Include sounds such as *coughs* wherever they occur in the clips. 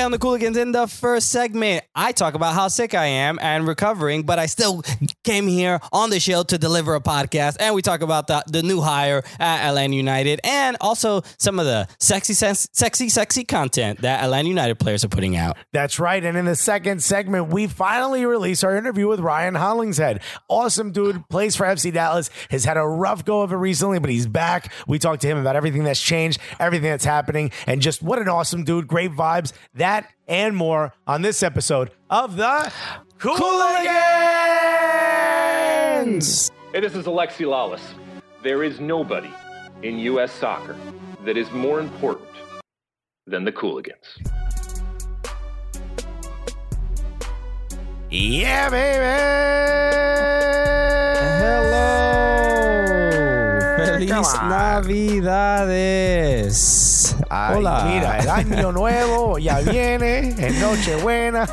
Today on the Cooligans, in the first segment, I talk about how sick I am and recovering, but I still came here on the show to deliver a podcast. And we talk about the, the new hire at Atlanta United and also some of the sexy, sexy, sexy content that Atlanta United players are putting out. That's right. And in the second segment, we finally release our interview with Ryan Hollingshead. Awesome dude, plays for FC Dallas, has had a rough go of it recently, but he's back. We talked to him about everything that's changed, everything that's happening, and just what an awesome dude. Great vibes. That and more on this episode of the Cooligans. Hey, this is Alexi Lalas. There is nobody in U.S. soccer that is more important than the Cooligans. Yeah, baby. Hello. Feliz Navidades. Ay, Hola. mira, el año nuevo ya viene, en Nochebuena.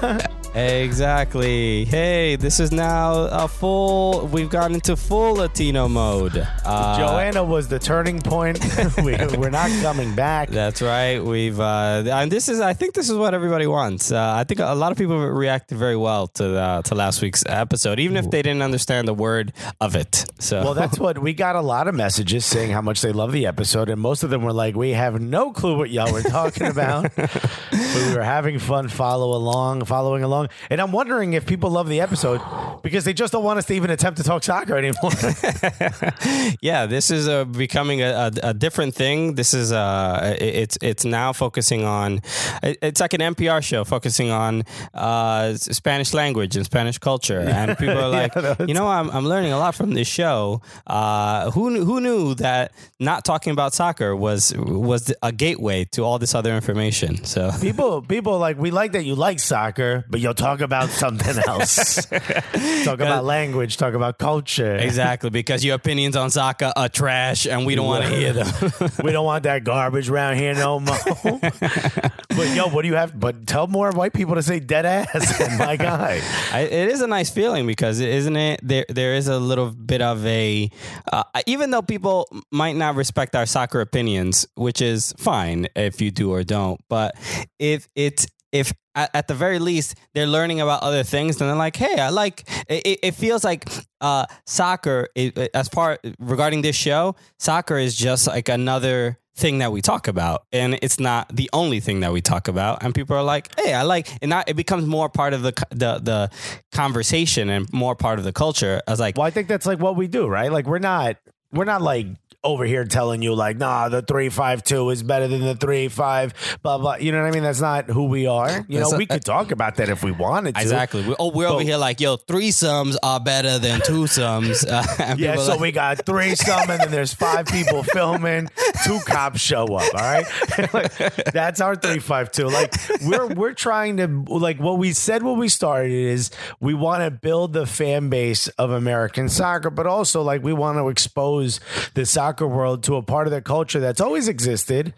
Exactly. Hey, this is now a full. We've gone into full Latino mode. Uh, Joanna was the turning point. *laughs* *laughs* we, we're not coming back. That's right. We've uh, and this is. I think this is what everybody wants. Uh, I think a lot of people reacted very well to the, to last week's episode, even if they didn't understand the word of it. So Well, that's what we got a lot of messages saying how much they love the episode, and most of them were like, "We have no clue what y'all were talking about, but *laughs* we were having fun, follow along, following along." And I'm wondering if people love the episode because they just don't want us to even attempt to talk soccer anymore. *laughs* yeah, this is uh, becoming a, a, a different thing. This is uh, it's it's now focusing on. It's like an NPR show focusing on uh, Spanish language and Spanish culture, *laughs* and people are like, you know, I'm I'm learning a lot from this show. Uh, who knew, who knew that not talking about soccer was was a gateway to all this other information? So people, people like we like that you like soccer, but you'll talk about something else. *laughs* talk about language, talk about culture. exactly because your opinions on soccer are trash, and we don't want to hear them. *laughs* We don't want that garbage around here no more. *laughs* but yo, what do you have? But tell more white people to say dead ass. My guy. I, it is a nice feeling because isn't it there there is a little bit of a uh, even though people might not respect our soccer opinions which is fine if you do or don't but if it's if at, at the very least they're learning about other things then they're like hey i like it, it feels like uh, soccer it, as part regarding this show soccer is just like another thing that we talk about and it's not the only thing that we talk about and people are like hey i like and now it becomes more part of the the the conversation and more part of the culture i was like Well, I think that's like what we do, right? Like we're not we're not like over here telling you like, nah, the three five two is better than the three five, blah blah. You know what I mean? That's not who we are. You know, That's- we could talk about that if we wanted to. exactly we, oh we're over here like yo threesomes are better than twosomes uh, *laughs* Yeah, so like- we got three some, and then there's five people *laughs* filming. Two cops show up. All right, *laughs* Like, that's our three five two. Like we're we're trying to like what we said when we started is we want to build the fan base of American soccer, but also like we want to expose the soccer world to a part of their culture that's always existed,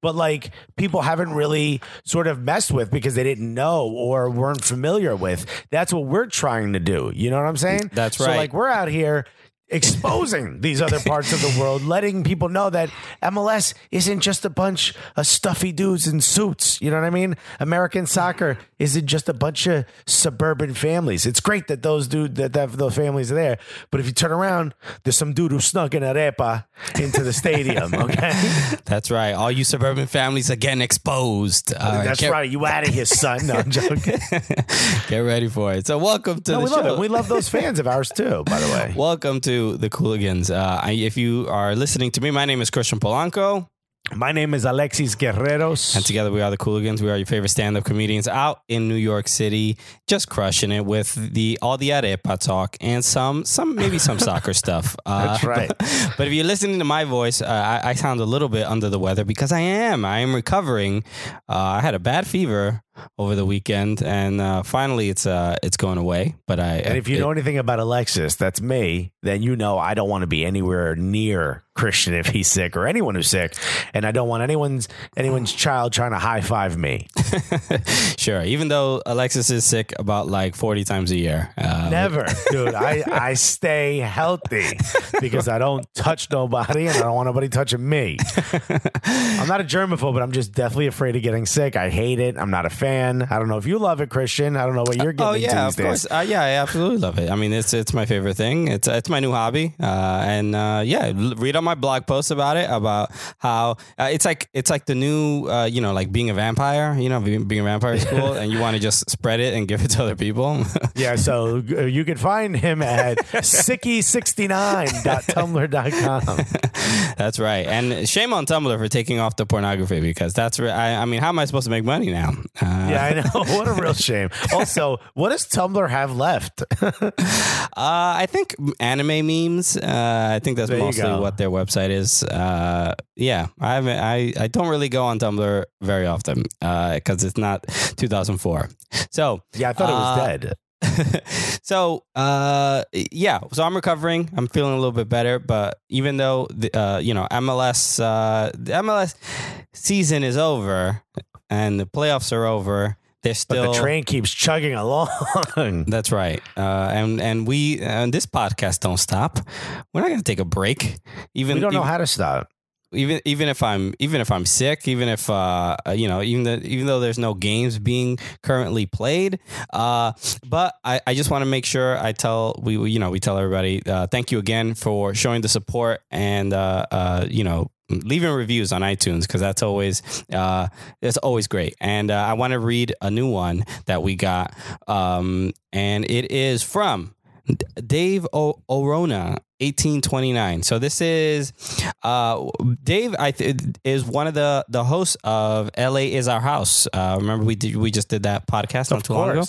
but like people haven't really sort of messed with because they didn't know or weren't familiar with. That's what we're trying to do. You know what I'm saying? That's right. So like we're out here exposing these other parts of the world, letting people know that MLS isn't just a bunch of stuffy dudes in suits. You know what I mean? American soccer isn't just a bunch of suburban families. It's great that those dude that, that those families are there, but if you turn around, there's some dude who snuck an arepa into the stadium. *laughs* Okay, that's right all you suburban families are getting exposed right, uh, that's get, right. You out of here, son? No, I'm joking. *laughs* get ready for it so welcome to No, the we show love it. We love those fans of ours too. By the way. *laughs* Welcome to the Cooligans. Uh, I, if you are listening to me, my name is Christian Polanco, My name is Alexis Guerreros. and together we are the Cooligans. We are your favorite stand-up comedians out in New York City, just crushing it with the all the arepa talk and some some maybe some *laughs* soccer stuff. Uh, That's *laughs* right. But, but if you're listening to my voice, uh, I, I sound a little bit under the weather because I am. I am recovering. Uh, I had a bad fever over the weekend, and uh, finally it's uh, it's going away. But I And if you it- know anything about Alexis, that's me, then you know I don't want to be anywhere near Christian if he's sick or anyone who's sick. And I don't want anyone's anyone's child trying to high five me. *laughs* sure, even though Alexis is sick about like forty times a year, uh, Never, dude. I, I stay healthy because I don't touch nobody and I don't want nobody touching me. *laughs* I'm not a germaphobe, but I'm just deathly afraid of getting sick. I hate it. I'm not a fan. I don't know if you love it, Christian. I don't know what you're getting Oh yeah, of course. Uh, yeah, I absolutely love it. I mean, it's it's my favorite thing. It's it's my new hobby. Uh, and uh, yeah, read on my blog post about it about how uh, it's like it's like the new uh, you know like being a vampire. You know, being, being a vampire *laughs* is cool, and you want to just spread it and give it to other people. *laughs* Yeah, so uh, you can find him at sicky69.tumblr.com. *laughs* that's right. And shame on Tumblr for taking off the pornography because that's re- I, I mean, how am I supposed to make money now? Uh, *laughs* Yeah, I know. *laughs* What a real shame. Also, what does Tumblr have left? *laughs* Uh, I think anime memes. Uh, I think that's There mostly what their website is. Uh, yeah, I haven't, I I don't really go on Tumblr very often because it's not 2004. So yeah, I thought it was Uh, dead. so uh yeah so i'm recovering i'm feeling a little bit better but even though the, uh you know mls uh the mls season is over and the playoffs are over But still but the train keeps chugging along. *laughs* that's right uh and and we and this podcast don't stop we're not gonna take a break even we don't know even, how to stop. even even if i'm even if i'm sick even if uh you know even the, even though there's no games being currently played uh but i i just want to make sure i tell we we- you know we tell everybody uh thank you again for showing the support and uh uh you know leaving reviews on itunes because that's always uh it's always great and uh, i want to read a new one that we got um and it is from Dave o- Orona, 1829. So this is uh, Dave. I th- is one of the the hosts of LA is Our House. Uh, remember we did we just did that podcast not Of too long ago.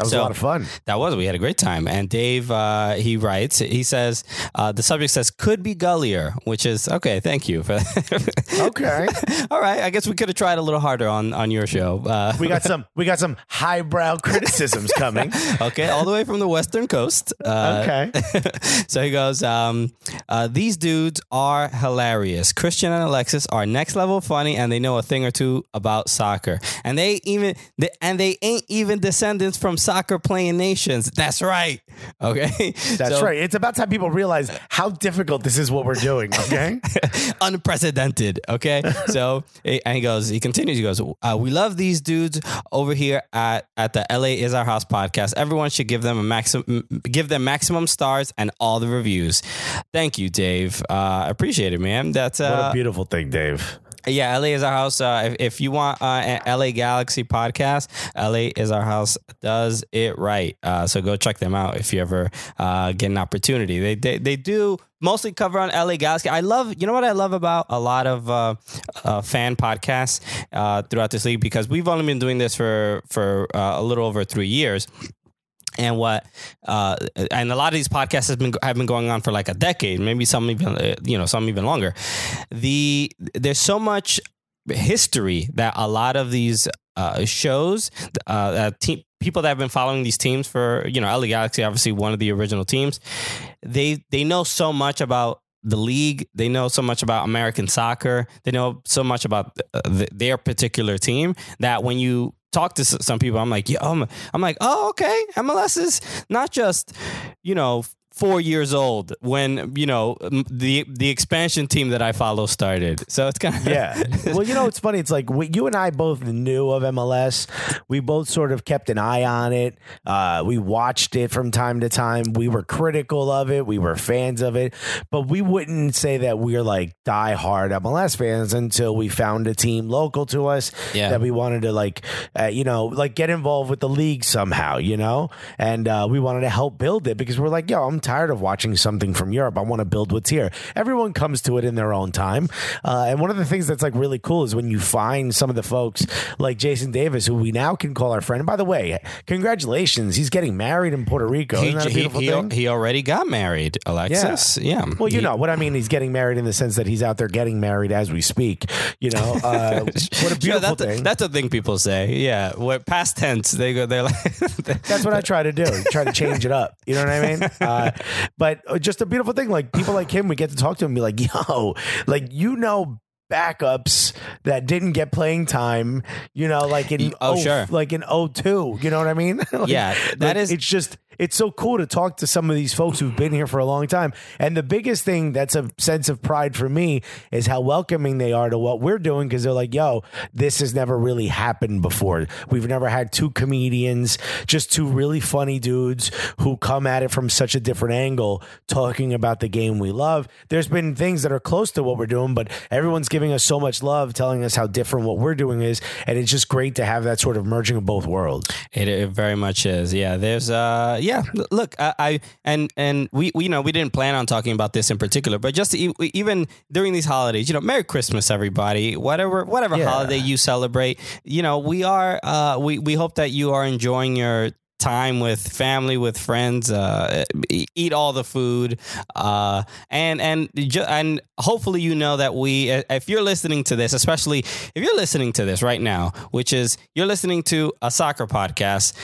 That was So- a lot of fun. That was we had a great time. And Dave uh, he writes he says uh, the subject says could be gullier, which is okay. Thank you. Okay. *laughs* All right, I guess we could have tried a little harder on on your show. Uh, We got some we got some highbrow criticisms coming. *laughs* okay, all the way from the Western Coast. Uh, Okay. *laughs* so he goes, um, uh, these dudes are hilarious. Christian and Alexis are next level funny, and they know a thing or two about soccer. And they even, they, and they ain't even descendants from soccer playing nations. That's right. Okay, That's So, right. It's about time people realize how difficult this is what we're doing, okay? *laughs* unprecedented. Okay, *laughs* so and he goes, he continues. He goes, uh, we love these dudes over here at at the LA is our house podcast. Everyone should give them a maximum, give them maximum stars and all the reviews. Thank you, Dave. Uh, appreciate it, man. That's what uh, a beautiful thing, Dave. Yeah, LA is our house. Uh, if, if you want uh, an LA Galaxy podcast, LA is our house does it right. Uh, so go check them out if you ever uh, get an opportunity. They, they they do mostly cover on LA Galaxy. I love you know what I love about a lot of uh, uh, fan podcasts throughout this league because we've only been doing this for for a little over three years. And what, uh, and a lot of these podcasts have been have been going on for like a decade, maybe some even uh, you know some even longer. The there's so much history that a lot of these uh, shows, uh, people that have been following these teams for you know LA Galaxy, obviously one of the original teams, they they know so much about the league. They know so much about American soccer. They know so much about uh, th- their particular team that when you talk to some people, I'm like, yeah, I'm, I'm like, oh, okay, MLS is not just, you know, four years old when you know the the expansion team that I follow started. So it's kind of Yeah. *laughs* well, you know, it's funny. It's like we, you and I both knew of MLS. We both sort of kept an eye on it. Uh, we watched it from time to time. We were critical of it. We were fans of it, but we wouldn't say that we're like diehard MLS fans until we found a team local to us Yeah. that we wanted to like, uh, you know, like get involved with the league somehow, you know, and uh, we wanted to help build it because we're like, yo, I'm tired of watching something from Europe. I want to build what's here. Everyone comes to it in their own time. Uh, and one of the things that's like really cool is when you find some of the folks like Jason Davis, who we now can call our friend. And by the way, congratulations. He's getting married in Puerto Rico. He, Isn't that a he, beautiful he, thing? he already got married, Alexis. Yeah. Well, you know what I mean. He's getting married in the sense that he's out there getting married as we speak. You know, *laughs* uh, what a beautiful that's, thing. A, that's a thing people say. Yeah. What past tense? They go. They're like. *laughs* That's what I try to do. Try to change it up. You know what I mean? *laughs* Uh, *laughs* but uh, just a beautiful thing. Like people like him, we get to talk to him and be like, yo, like, you know, backups that didn't get playing time, you know, like in oh, oh, sure. like in 02, you know what I mean? *laughs* Like- Yeah, that like, is- it's just it's so cool to talk to some of these folks who've been here for a long time. And the biggest thing that's a sense of pride for me is how welcoming they are to what we're doing because they're like, yo, this has never really happened before. We've never had two comedians, just two really funny dudes who come at it from such a different angle, talking about the game we love. There's been things that are close to what we're doing, but everyone's giving us so much love, telling us how different what we're doing is. And it's just great to have that sort of merging of both worlds. It, it very much is. Yeah. There's uh yeah. Look, I, I and and we, we you know we didn't plan on talking about this in particular, but just e- even during these holidays, you know, Merry Christmas, everybody. Whatever whatever Yeah. holiday you celebrate, you know, we are uh we we hope that you are enjoying your time with family with friends uh eat all the food uh and and and hopefully you know that we if you're listening to this especially if you're listening to this right now which is you're listening to a soccer podcast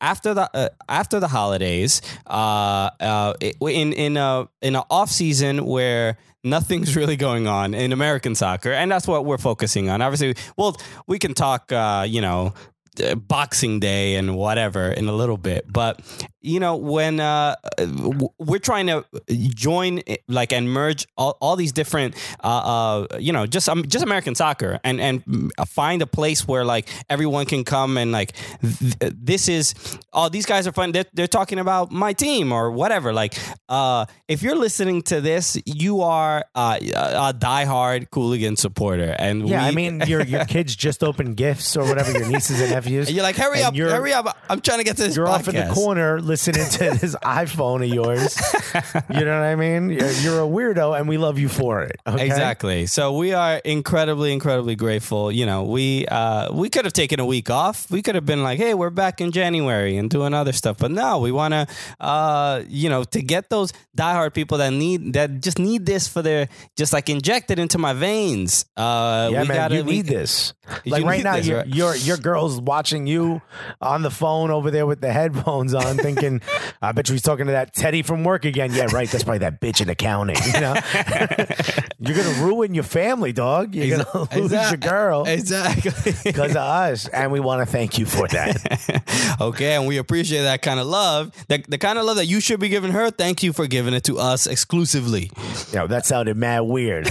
after the uh, after the holidays uh uh in in a in an off season where nothing's *laughs* really going on in American soccer, and that's what we're focusing on. Obviously, well, we can talk, uh, you know, Boxing Day and whatever in a little bit, but you know, when uh, we're trying to join, like, and merge all, all these different, uh, uh, you know, just um, just American soccer, and and find a place where like everyone can come and like th- this is oh these guys are fun. They're, they're talking about my team or whatever. Like, uh, if you're listening to this, you are uh, a diehard Cooligan supporter, and Yeah, we, I mean, your your *laughs* kids just opened gifts or whatever, your nieces and nephews. *laughs* And you're like, hurry up, hurry up! I'm trying to get to this. You're off in the corner listening to *laughs* this iPhone of yours. You know what I mean? You're, you're a weirdo, and we love you for it. Okay? Exactly. So we are incredibly, incredibly grateful. You know, we uh, we could have taken a week off. We could have been like, hey, we're back in January and doing other stuff. But no, we want to, uh, you know, to get those diehard people that need that just need this for their just like inject it into my veins. Uh, Yeah, we man, gotta, you we- need this. Like right now, this, your right? your your girl's watching you on the phone over there with the headphones on, *laughs* thinking, "I bet you he's talking to that Teddy from work again." Yeah, right. That's probably that bitch in accounting. You know, *laughs* you're gonna ruin your family, dog. You're gonna lose your girl Exactly. *laughs* because of us, and we want to thank you for that. okay, and we appreciate that kind of love. The, the kind of love that you should be giving her. Thank you for giving it to us exclusively. Yo, that sounded mad weird.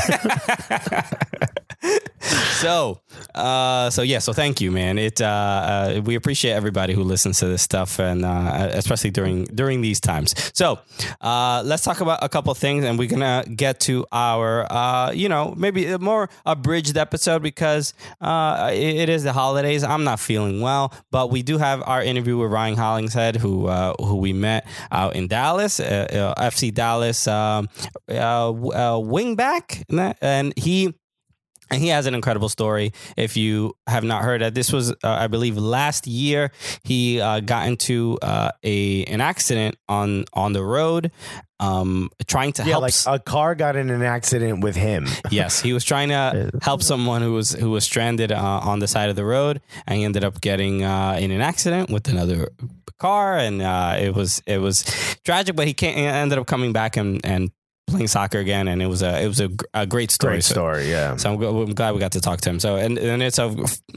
So uh so yeah so thank you man. It uh, uh we appreciate everybody who listens to this stuff and uh especially during during these times. So uh let's talk about a couple things and we're gonna get to our uh you know maybe a more abridged episode because uh it, it is the holidays. I'm not feeling well but we do have our interview with ryan hollingshead who uh who we met out in dallas fc dallas um wingback and he and he has an incredible story. If you have not heard it, this was, uh, I believe, last year. He uh, got into uh, a an accident on on the road, um, trying to yeah, help. like a car got in an accident with him. *laughs* yes, he was trying to help someone who was who was stranded uh, on the side of the road, and he ended up getting uh, in an accident with another car, and uh, it was it was tragic. But he can't, ended up coming back and and playing soccer again, and it was a it was a, a great story. Great So- story. Yeah. so I'm, I'm glad we got to talk to him. So and and it's a,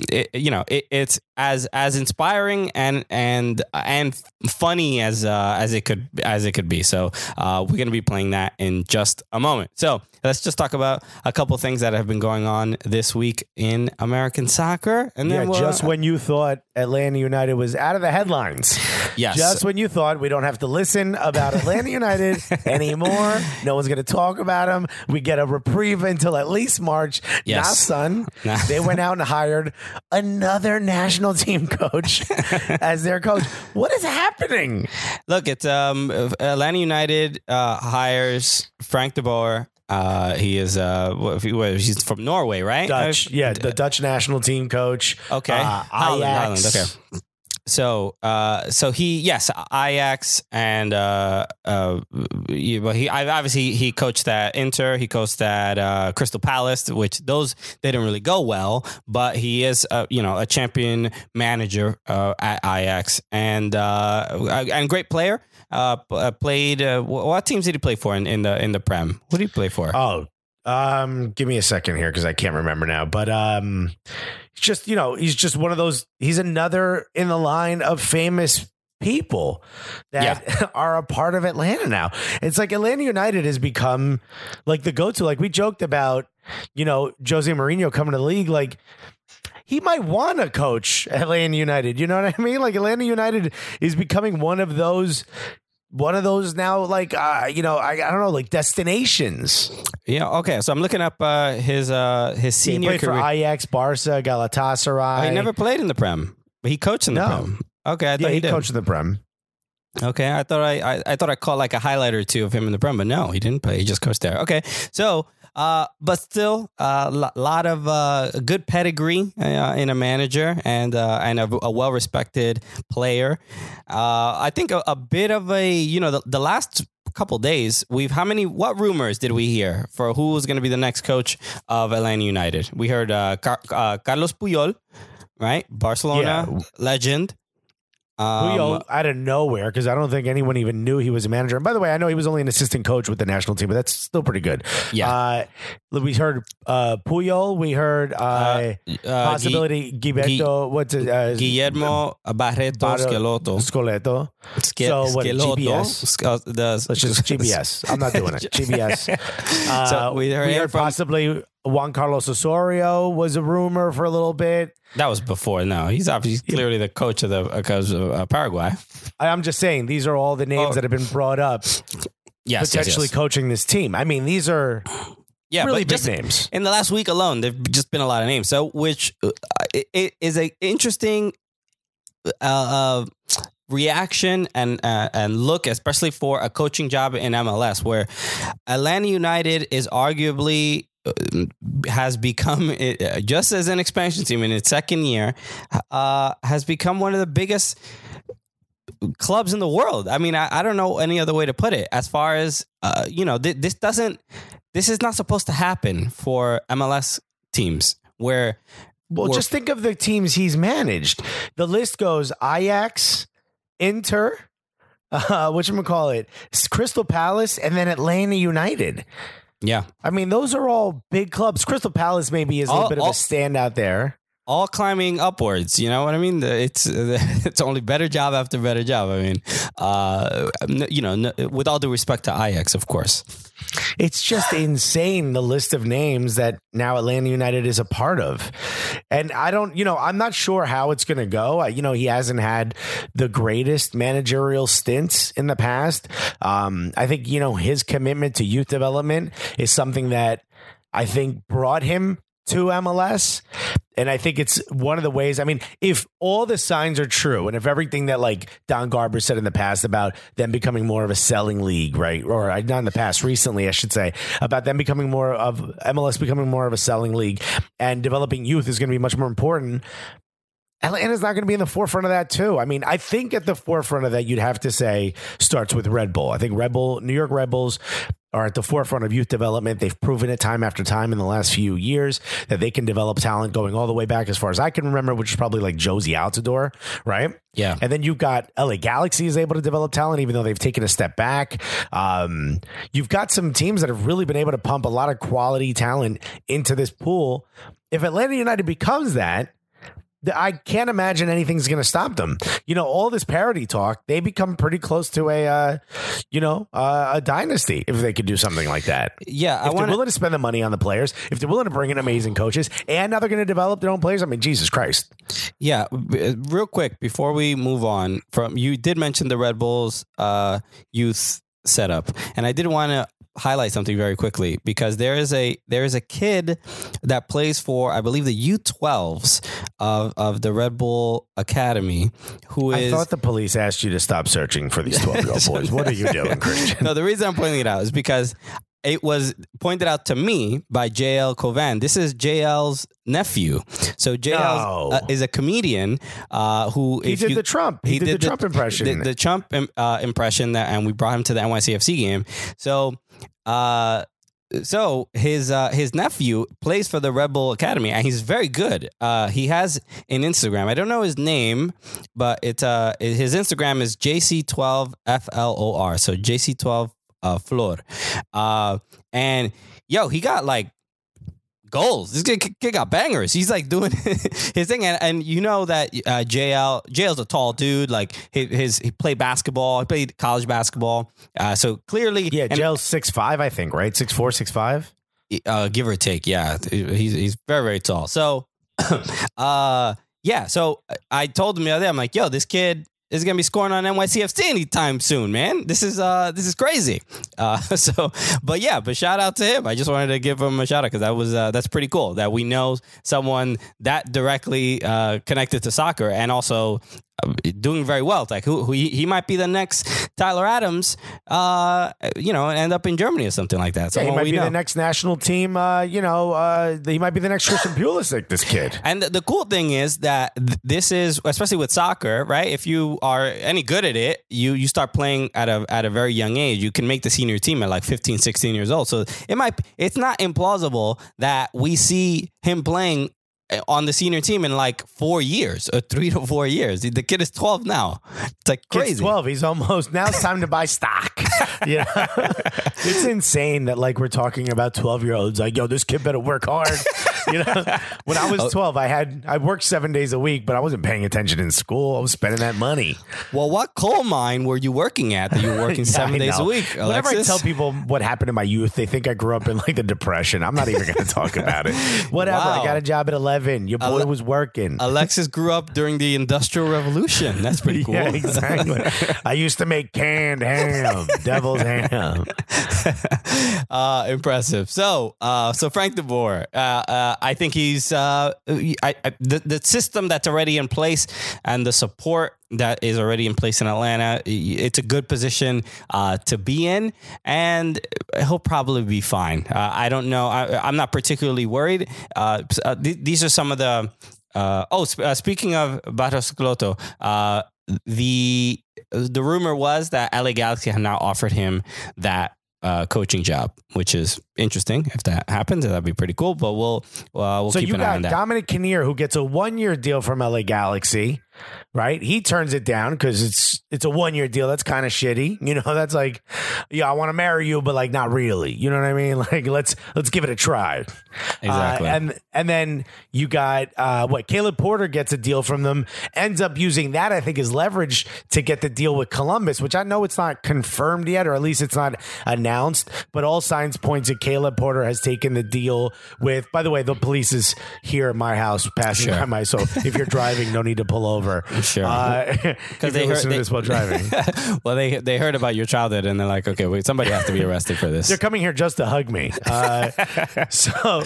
it, you know, it, it's as as inspiring and and and funny as uh, as it could as it could be. So uh, we're gonna be playing that in just a moment. So let's just talk about a couple things that have been going on this week in American soccer, and Yeah, then we'll, just when you thought Atlanta United was out of the headlines. yes, Just when you thought we don't have to listen about Atlanta United *laughs* anymore, no one's going to talk about them. We get a reprieve until at least March. Yes. Nah, son. Nah. They went out and hired another national team coach *laughs* as their coach. What is happening? Happening? Look, it's um Atlanta United uh, hires Frank de Boer. Uh, he is uh, what, what, he's from Norway, right? Dutch, Uh, yeah, the Dutch national team coach. Okay, Uh, Holland. Holland, okay. So, uh, so he yes, Ajax and uh, uh, but he obviously he coached at Inter, he coached at uh, Crystal Palace, which those they didn't really go well, but he is uh, you know a champion manager uh, at Ajax and uh, and great player. Uh, uh, played uh, what teams did he play for in, in the in the Prem? What did he play for? Oh, um, give me a second here because I can't remember now. But um, it's just you know, he's just one of those. He's another in the line of famous people that *laughs* are a part of Atlanta now. It's like Atlanta United has become like the go-to. Like we joked about, you know, Jose Mourinho coming to the league, like. He might want to coach Atlanta United. You know what I mean? Like Atlanta United is becoming one of those, one of those now. Like uh, you know, I, I don't know, like destinations. yeah, okay. So I'm looking up uh, his uh, his He senior for career. Ajax, Barca, Galatasaray. Oh, he never played in the Prem, but he coached in the No. Prem. Okay, I thought yeah, he, he did. coached in the Prem. Okay, I thought I, I I thought I caught like a highlight or two of him in the Prem, but no, he didn't play. He just coached there. Okay, so uh, but still a uh, lot of uh, good pedigree uh, in a manager and uh, and a, a well respected player. Uh, I think a, a bit of a you know the, the last couple days we've how many what rumors did we hear for who was going to be the next coach of Atlanta United? We heard uh, Car- uh, Carlos Puyol, right? Barcelona Yeah. legend. Um, Puyol out of nowhere because I don't think anyone even knew he was a manager. And by the way, I know he was only an assistant coach with the national team, but that's still pretty good. Yeah. Uh, we heard uh, Puyol. We heard uh, uh, possibility Gilberto. what's it? Uh, Guillermo Barreto Barre- Schelotto. Ske- So what, Schelotto. GBS? Uh, the- Let's just *laughs* GBS. I'm not doing it. GBS. *laughs* Uh, So we heard from- possibly Juan Carlos Osorio was a rumor for a little bit. That was before. No, he's obviously clearly the coach of the uh, of uh, Paraguay. I'm just saying these are all the names Oh. that have been brought up Yes, yes, potentially yes. coaching this team. I mean, these are yeah, really big just names. in the last week alone, there've just been a lot of names. So, which uh, it, it is a interesting uh, uh, reaction and uh, and look, especially for a coaching job in MLS, where Atlanta United is arguably. Has become *laughs* uh, just as an expansion team in its second year, uh, has become one of the biggest clubs in the world. I mean, I, I don't know any other way to put it. As far as uh, you know, th- this doesn't. This is not supposed to happen for MLS teams where Well, just think of the teams he's managed. The list goes Ajax, Inter, *laughs* uh, what you call it, Crystal Palace, and then Atlanta United. Yeah, I mean, those are all big clubs. Crystal Palace maybe is a little All- bit of a standout there. All climbing upwards. You know what I mean? It's *laughs* it's only better job after better job. I mean, uh, you know, with all due respect to Ajax, of course. It's just insane the list of names that now Atlanta United is a part of. And I don't, you know, I'm not sure how it's going to go. I, you know, he hasn't had the greatest managerial stints in the past. Um, I think, you know, his commitment to youth development is something that I think brought him to MLS. And I think it's one of the ways. I mean, if all the signs are true, and if everything that like Don Garber said in the past about them becoming more of a selling league, right? Or uh, not in the past, recently, I should say, about them becoming more of MLS becoming more of a selling league and developing youth is going to be much more important. Atlanta's not going to be in the forefront of that too. I mean, I think at the forefront of that, you'd have to say starts with Red Bull. I think Red Bull, New York Red Bulls are at the forefront of youth development. They've proven it time after time in the last few years that they can develop talent going all the way back as far as I can remember, which is probably like Jozy Altidore, right? Yeah. And then you've got LA Galaxy is able to develop talent, even though they've taken a step back. Um, you've got some teams that have really been able to pump a lot of quality talent into this pool. If Atlanta United becomes that, th- I can't imagine anything's going to stop them. You know, all this parody talk, they become pretty close to a, uh, you know, uh, a dynasty if they could do something like that. Yeah, I If they're want to. willing to spend the money on the players, if they're willing to bring in amazing coaches, and now they're going to develop their own players, I mean, Jesus Christ. Yeah, real quick before we move on from you did mention the Red Bulls uh, youth setup, and I did want to highlight something very quickly because there is a there is a kid that plays for I believe the U12s of of the Red Bull Academy who I is thought the police asked you to stop searching for these *laughs* 12 year old boys. What are you doing, *laughs* Christian? no, the reason I'm pointing it out is because it was pointed out to me by JL Cauvin. This is JL's nephew. So JL No. uh, is a comedian uh, who He did you- the Trump. He, did, the, Trump impression. the, the Trump um, uh, impression that, and we brought him to the NYCFC game. So, uh, so his uh, his nephew plays for the Red Bull Academy, and he's very good. Uh, he has an Instagram. I don't know his name, but it's uh his Instagram is JC12FLOR. So JC12 uh, Flor, uh, and yo, he got like goals. This kid, got bangers. He's like doing *laughs* his thing, and, and you know that uh, JL JL's a tall dude. Like his, his he played basketball. He played college basketball. Uh, so clearly, yeah, and, JL's six five, I think, right? Six four, six five. uh, give or take. Yeah, he's he's very very tall. So, *coughs* uh, yeah. So I told him the other day, I'm like, yo, this kid is gonna be scoring on NYCFC anytime soon, man. This is uh this is crazy. Uh, *laughs* so, but yeah, but shout out to him. I just wanted to give him a shout out because that was uh, that's pretty cool that we know someone that directly uh, connected to soccer and also doing very well. Like who, who he, might be the next Tyler Adams, uh, you know, and end up in Germany or something like that. Yeah, he might be know. the next national team. Uh, you know, uh, he might be the next Christian Pulisic. This kid. And the, the cool thing is that th- this is, especially with soccer, right? If you are any good at it, you you start playing at a at a very young age. You can make the senior team at like 15, 16 years old. So it might it's not implausible that we see him playing Uh, on the senior team in like four years or three to four years. The kid is 12 now. It's like Kid's crazy. 12. He's almost now it's time to buy stock. *laughs* Yeah. *laughs* it's insane that like we're talking about 12 year olds like, yo, this kid better work hard. You know, when I was 12, I had I worked seven days a week, but I wasn't paying attention in school. I was spending that money. Well, what coal mine were you working at that you were *laughs* working seven days a week? Alexis? Whenever I tell people what happened in my youth, they think I grew up in like the depression. I'm not even going to talk about it. Whatever. Wow. I got a job at 11. Your boy Ale- was working. Alexis grew up during the Industrial Revolution. That's pretty *laughs* cool. Yeah, exactly. *laughs* I used to make canned ham, devil's ham. *laughs* uh, impressive. So, uh, so Frank De Boer, uh, uh, I think he's uh, I, I, the the system that's already in place and the support that is already in place in Atlanta. It's a good position uh, to be in, and he'll probably be fine. Uh, I don't know. I, I'm not particularly worried. Uh, uh, th- these are some of the. Uh, oh, sp- uh, speaking of Barros Schelotto, uh, the the rumor was that LA Galaxy had now offered him that uh, coaching job, which is interesting. If that happens, that'd be pretty cool. But we'll uh, we'll So keep you an eye got on that. Dominic Kinnear, who gets a one year deal from LA Galaxy, right? He turns it down because it's it's a one year deal. That's kind of shitty. *laughs* You know, that's like, yeah, I want to marry you, but like not really. You know what I mean? *laughs* Like let's let's give it a try. Exactly. Uh, and and then you got uh, what Caleb Porter gets a deal from them, ends up using that I think as leverage to get the deal with Columbus, which I know it's not confirmed yet, or at least it's not announced. But all signs point to Caleb Porter has taken the deal with. By the way, the police is here at my house passing Sure. by my. So if you're driving, no need to pull over. Sure. *laughs* because Because they listen to this while driving. *laughs* well, they they heard about your childhood and they're like, okay, wait, somebody has to be arrested for this. They're coming here just to hug me. Uh, *laughs* so.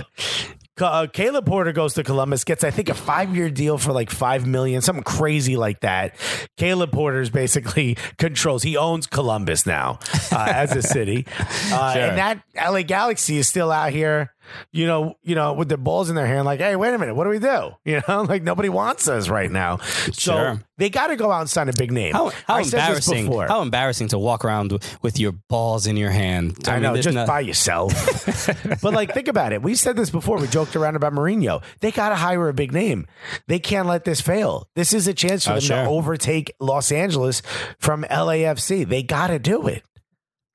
Uh, Caleb Porter goes to Columbus, gets I think a five-year deal for like five million, something crazy like that. Caleb Porter's basically controls; he owns Columbus now uh, as a city, uh, Sure. and that LA Galaxy is still out here, you know, you know, with their balls in their hand, like, hey, wait a minute, what do we do? *laughs* You know, like nobody wants us right now, so Sure. they got to go out and sign a big name. How, how I embarrassing! How embarrassing to walk around with, with your balls in your hand. I, mean, know, just no- by yourself. *laughs* but like, think about it. We said this before. We joked around about Mourinho. They got to hire a big name. They can't let this fail. This is a chance for Oh, them sure. to overtake Los Angeles from LAFC. They got to do it.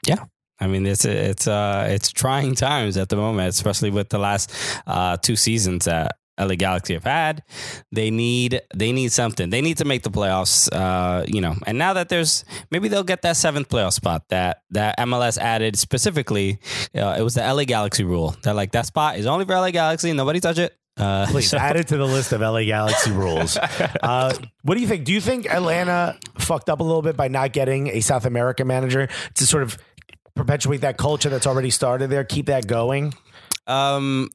Yeah. I mean, it's it's uh it's trying times at the moment, especially with the last uh, two seasons that LA Galaxy have had. They need they need something. They need to make the playoffs. Uh, you know, and now that there's maybe they'll get that seventh playoff spot that that MLS added specifically. Uh, it was the LA Galaxy rule that like that spot is only for LA Galaxy. Nobody touch it. Uh, Please so- add it to the list of LA Galaxy rules. *laughs* Uh, what do you think? Do you think Atlanta fucked up a little bit by not getting a South American manager to sort of perpetuate that culture that's already started there, keep that going. um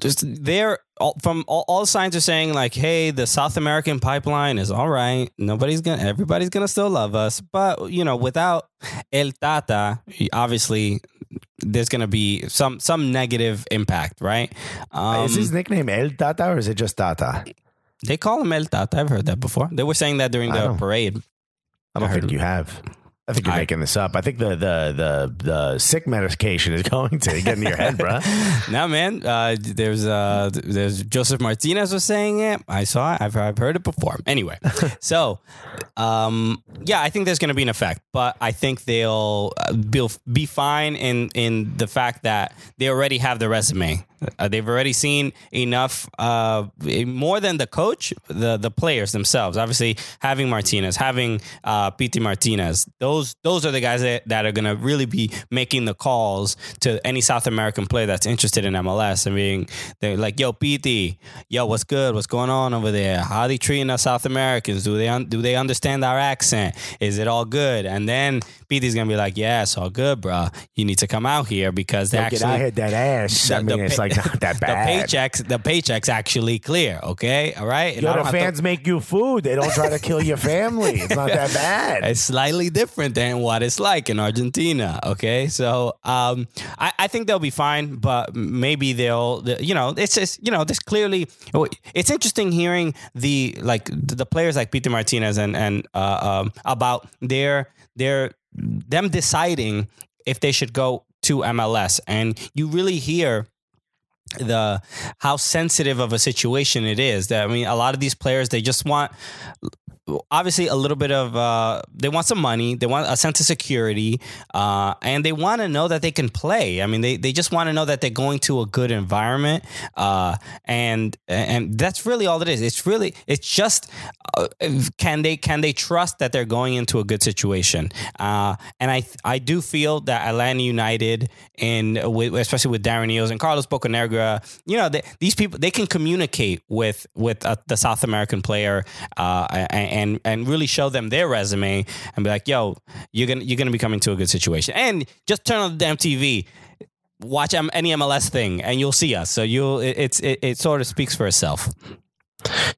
just there all, from all, all signs are saying like hey the south american pipeline is all right nobody's gonna everybody's gonna still love us but you know without el tata obviously there's gonna be some some negative impact right um, is his nickname El Tata or is it just Tata? they call him el tata i've heard that before they were saying that during the parade I don't I heard think you have. I think you're I- making this up. I think the the the the sick medication is *laughs* going to get in your head, bro. *laughs* no man uh, there's uh there's Josef martinez was saying it i saw it i've, I've heard it before anyway *laughs* so um yeah i think there's gonna be an effect but i think they'll uh, be, be fine in in the fact that they already have the resume uh, they've already seen enough uh more than the coach the the players themselves. Obviously having martinez having uh Pity martinez those those are the guys that, that are gonna really be making the calls to any south american player that's interested in mls and being they're like yo Pity yo what's good? What's going on over there? How are they treating us south americans? Do they un- do they understand our accent? Is it all good? And then Pity's gonna be like yeah it's all good bro you need to come out here because they Yo, actually get out here, that ass. I mean, the it's pay- like not that bad. the paychecks the paychecks actually clear okay all right And Yo, the have to- fans make you food. They don't try to kill your family. It's not that bad. it's slightly different than what it's like in Argentina. Okay, so um, I, I think they'll be fine, but maybe they'll, you know, it's just, you know, this clearly, it's interesting hearing the like the players like Pity Martinez and and uh, um, about their their them deciding if they should go to MLS, and you really hear the how sensitive of a situation it is that I mean a lot of these players they just want obviously a little bit of uh, they want some money they want a sense of security uh, and they want to know that they can play. I mean they, they just want to know that they're going to a good environment uh, and and that's really all it is. It's really it's just uh, can they can they trust that they're going into a good situation? Uh, and i i do feel that atlanta united and with, especially with darren Eales and carlos bocanegra you know they, these people they can communicate with with uh, the south american player and, and and really show them their resume and be like, "Yo, you're gonna you're gonna be coming to a good situation." And just turn on the damn TV, watch any MLS thing, and you'll see us. So you'll it, it's it, it sort of speaks for itself.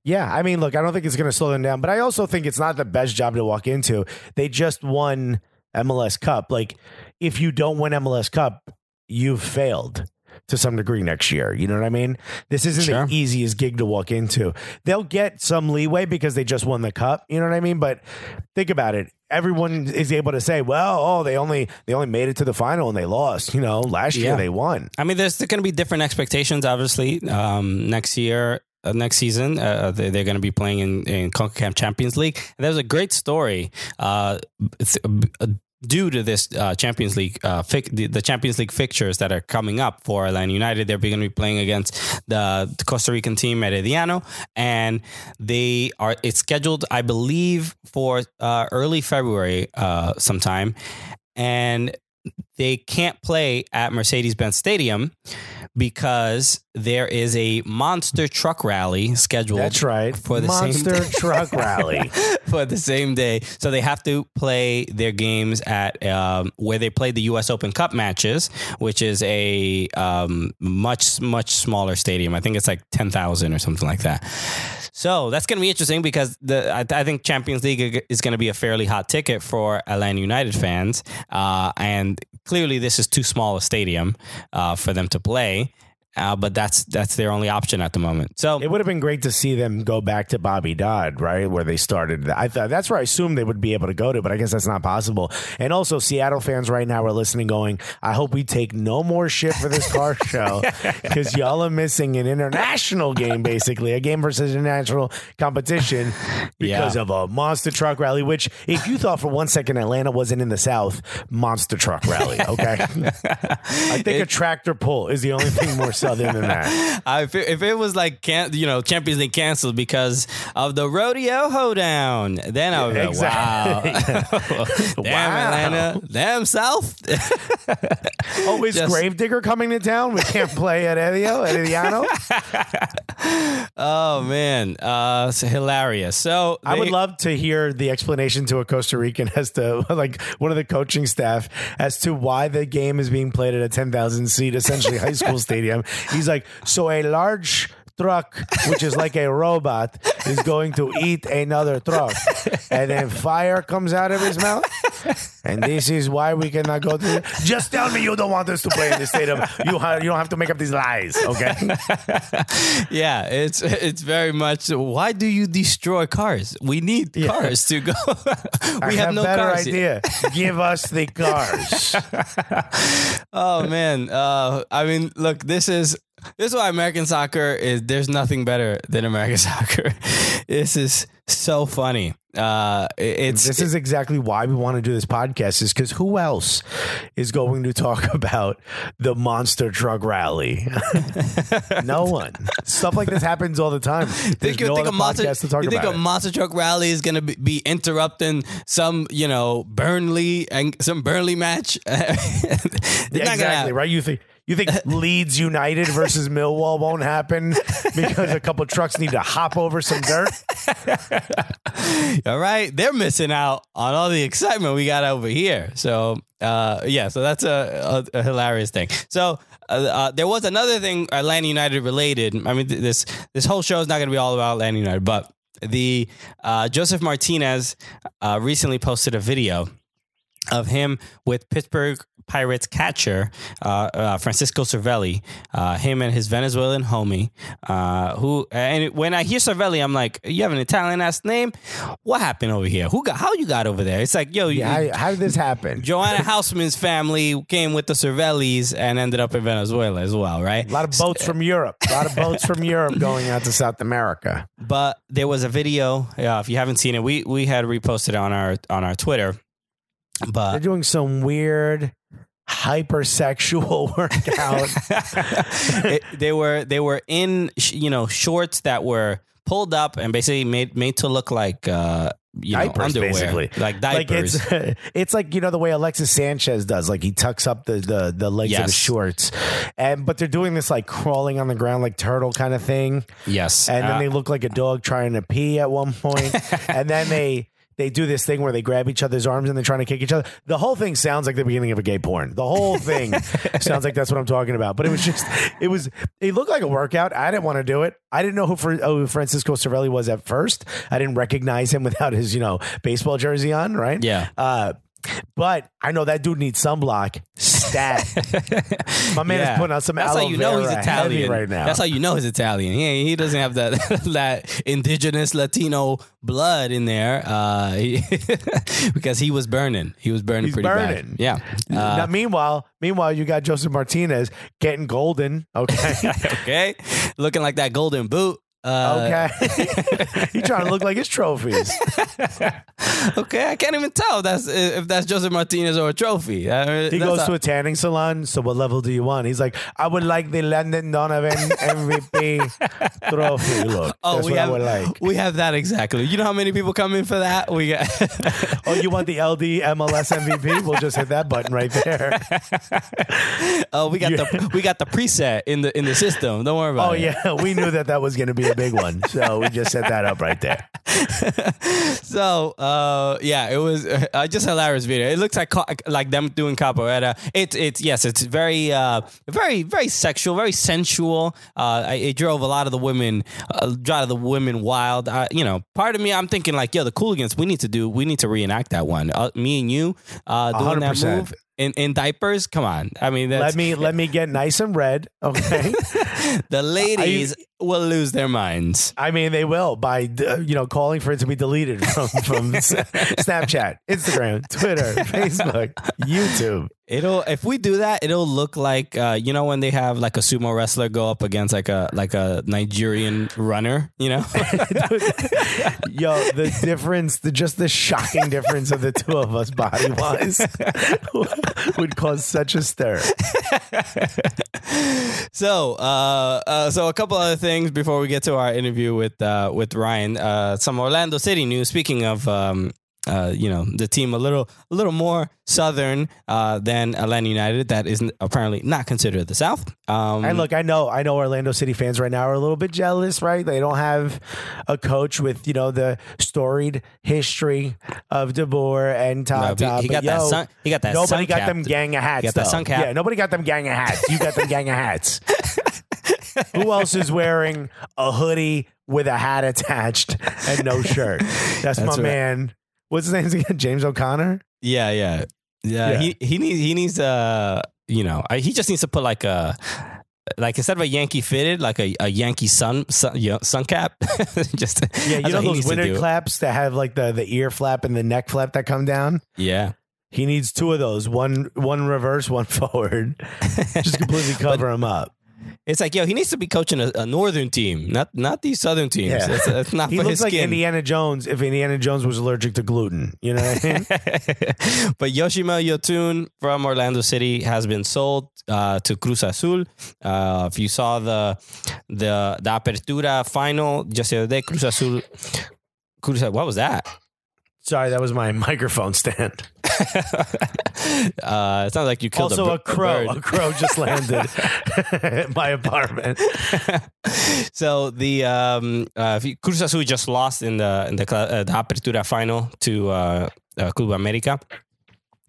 Yeah, I mean, look, I don't think it's going to slow them down, but I also think it's not the best job to walk into. They just won MLS Cup. Like, if you don't win MLS Cup, you've failed to some degree next year. You know what I mean? This isn't Sure. the easiest gig to walk into. They'll get some leeway because they just won the cup. You know what I mean? But think about it. Everyone is able to say, "Well, oh, they only they only made it to the final and they lost." You know, last year they won. I mean, there's going to be different expectations, obviously. Um, next year, uh, next season, uh, they, they're going to be playing in, in CONCACAF Champions League. And there's a great story uh, uh, due to this uh, Champions League, uh, the, the Champions League fixtures that are coming up for Atlanta United. They're going to be playing against the, Costa Rican team Herediano, and they are. It's scheduled, I believe, for uh, early February uh, sometime, and they can't play at Mercedes Benz Stadium because there is a monster truck rally scheduled. That's right. For the Monster same day. truck *laughs* rally. for the same day. So they have to play their games at um, where they play the U.S. Open Cup matches, which is a um, much much smaller stadium. I think it's like ten thousand or something like that. So that's going to be interesting because the I, I think Champions League is going to be a fairly hot ticket for Atlanta United fans, uh, and clearly this is too small a stadium uh, for them to play. Uh, but that's that's their only option at the moment. So It would have been great to see them go back to Bobby Dodd, right, where they started. I thought that's where I assumed they would be able to go to, but I guess that's not possible. And also, Seattle fans right now are listening, going, "I hope we take no more shit for this car *laughs* show because y'all are missing an international game, basically a game versus international competition because Yeah. of a monster truck rally. Which, if you thought for one second Atlanta wasn't in the South, monster truck rally, okay? *laughs* I think a tractor pull is the only thing more than that. Uh, if, it, if it was like can you know Champions League canceled because of the rodeo hoedown, then I would be like, Exactly. wow, *laughs* *laughs* damn Wow. Atlanta, damn South. *laughs* Oh, is Just- Gravedigger coming to town? We can't play at Edio, Ediano. oh man, uh, it's hilarious. So I would love to hear the explanation to a Costa Rican as to like one of the coaching staff as to why the game is being played at a 10,000 seat, essentially high school stadium. He's like, so a large truck, which is like a robot, is going to eat another truck. And then fire comes out of his mouth. And this is why we cannot go to. *laughs* Just tell me you don't want us to play in the stadium. You, ha- you don't have to make up these lies, okay? *laughs* Yeah, it's it's very much. Why do you destroy cars? We need cars to go. *laughs* we I have, no better cars. idea. Give us the cars. Oh man, uh, I mean, look, this is this is why American soccer is. There's nothing better than American soccer. This is so funny. Uh, it's This is exactly why we want to do this podcast is because who else is going to talk *laughs* about the monster truck rally? *laughs* no one. Stuff like this happens all the time. There's think you no think a monster podcast to talk you think a monster truck rally is going to be, be interrupting some you know Burnley and some Burnley match? *laughs* Yeah, exactly right. You think you think *laughs* Leeds United versus Millwall won't happen because a couple trucks need to hop over some dirt? *laughs* All right, they're missing out on all the excitement we got over here. So, uh, yeah, so that's a, a, a hilarious thing. So, uh, uh, there was another thing Atlanta United related. I mean, th- this this whole show is not going to be all about Atlanta United, but the uh, Josef Martinez uh, recently posted a video of him with Pittsburgh Pirates catcher uh, uh, Francisco Cervelli, uh, him and his Venezuelan homie. Uh, who and when I hear Cervelli, I'm like, you have an Italian ass name. What happened over here? Who got? How you got over there? It's like, yo, you, Yeah, how, how did this happen? Joanna *laughs* Houseman's family came with the Cervellis and ended up in Venezuela as well, right? A lot of boats from Europe. A lot of boats from Europe going out to South America. *laughs* But there was a video. Uh, if you haven't seen it, we we had reposted on our on our Twitter. But they're doing some weird hypersexual *laughs* workout. *laughs* it, they were they were in you know shorts that were pulled up and basically made made to look like uh you know diapers, underwear basically. like diapers Like it's *laughs* it's like you know the way Alexis Sanchez does, like he tucks up the the, the legs of his shorts, and but they're doing this like crawling on the ground like turtle kind of thing, yes and then Uh, they look like a dog trying to pee at one point, and then they. They do this thing where they grab each other's arms and they're trying to kick each other. The whole thing sounds like the beginning of a gay porn. The whole thing *laughs* sounds like that's what I'm talking about. But it was just, it was, it looked like a workout. I didn't want to do it. I didn't know who, Fr- oh, who Francisco Cervelli was at first. I didn't recognize him *laughs* without his, you know, baseball jersey on, right? Yeah. Uh, but I know that dude needs sunblock stat. *laughs* My man Yeah. is putting on some That's how you know he's Italian right now. That's how you know he's Italian. He he doesn't have that *laughs* that indigenous Latino blood in there uh, he- *laughs* because he was burning. He was burning He's pretty burning. bad. Yeah. Uh, now, meanwhile, meanwhile, you got Josef Martinez getting golden. Okay, okay, looking like that golden boot. Uh, okay. He's trying to look like his trophies. *laughs* okay, I can't even tell that's if that's Josef Martinez or a trophy. Uh, He goes how- to a tanning salon. So, what level do you want? He's like, I would like the Landon Donovan MVP trophy. *laughs* Look, Oh, that's we have like. we have that exactly. You know how many people come in for that? We got *laughs* Oh, you want the LD MLS MVP? We'll just hit that button right there. oh we got the we got the preset in the in the system. Don't worry about Oh it. Oh yeah, we knew that that was going to be a big one, so we just set that up right there. *laughs* So uh, yeah, it was uh, just hilarious video. It looks like like them doing capoeira. It's it's yes, it's very uh, very very sexual, very sensual. Uh, it drove a lot of the women, a lot of the women wild. Uh, you know, part of me, I'm thinking like, yo, the Cooligans, we need to do, we need to reenact that one. Uh, me and you uh, doing that 100%. move in, in diapers. Come on, I mean, that's, Let me let me get nice and red, okay? *laughs* the ladies will lose their minds. I mean, they will by uh, you know calling for it to be deleted from from *laughs* Snapchat, Instagram, Twitter, *laughs* Facebook, YouTube. It'll if we do that, it'll look like uh, you know when they have like a sumo wrestler go up against like a like a Nigerian runner, you know? *laughs* Yo, the difference, the just the shocking difference of the two of us body wise *laughs* would cause such a stir. *laughs* so uh, uh, so a couple other things before we get to our interview with uh, with Ryan. Uh, some Orlando City news. Speaking of um, uh, you know, the team a little a little more southern uh, than Atlanta United. That is apparently not considered the South. Um, And look, I know, I know, Orlando City fans right now are a little bit jealous, right? They don't have a coach with you know the storied history of De Boer and no, he, he got that yo, sun. He got that. Nobody sun got cap. them gang of hats. got that sun cap. Yeah, nobody got them gang of hats. You got them gang of hats. *laughs* Who else is wearing a hoodie with a hat attached and no shirt? That's, my right. man. What's his name *laughs* again? James O'Connor. Yeah, yeah, yeah. Yeah. He he needs he needs uh you know I, he just needs to put like a like instead of a Yankee fitted like a, a Yankee sun sun, you know, sun cap. *laughs* just Yeah, you know those winter claps that have like the the ear flap and the neck flap that come down. Yeah, He needs two of those, one one reverse, one *laughs* forward, just completely cover him up. It's like yo he needs to be coaching a, a northern team, not not these southern teams. Yeah. That's, that's not *laughs* He for looks his like skin. Indiana Jones if Indiana Jones was allergic to gluten. You know what I mean? *laughs* but Yoshimar Yotún from Orlando City has been sold uh, to Cruz Azul. Uh, if you saw the the the Apertura final just the other day, Cruz Azul. Cruz, what was that? Sorry, that was my *laughs* microphone stand. Uh, it sounds like you killed also, a, a, crow. bird. A crow just landed *laughs* at my apartment. *laughs* so the um, uh, Cruz Azul just lost in the in the, uh, the Apertura final to uh, uh, Club America.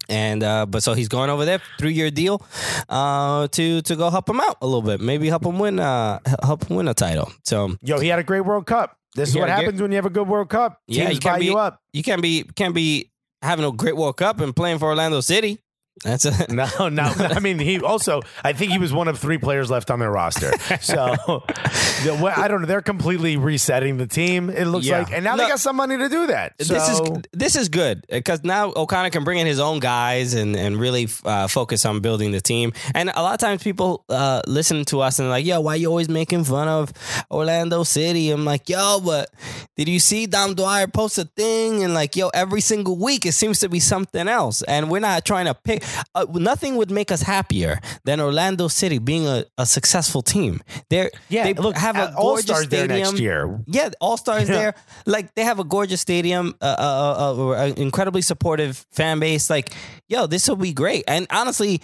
And uh, but so he's going over there, three year deal, uh, to to go help him out a little bit, maybe help him win, uh, help him win a title. So Yo, he had a great World Cup. This is what get- happens when you have a good World Cup. Yeah, you can't buy be- you up. you can't be can't be having a great World Cup and playing for Orlando City. That's a No, no. I mean, he also. I think he was one of three players left on their roster. So I don't know. They're completely resetting the team. It looks Yeah. like, and now No. they got some money to do that. So, this is this is good because now O'Connor can bring in his own guys and and really uh, focus on building the team. And a lot of times people uh, listen to us and like, "Yo, why you always making fun of Orlando City?" I'm like, "Yo, but did you see Dom Dwyer post a thing?" And like, "Yo, every single week it seems to be something else." And we're not trying to pick. Uh, nothing would make us happier than Orlando City being a, a successful team. They're yeah. they look, have a all gorgeous stars there stadium. next year. Yeah, All Stars Yeah. there. Like they have a gorgeous stadium, uh, uh, uh, uh, an incredibly supportive fan base. Like, yo, this will be great. And honestly,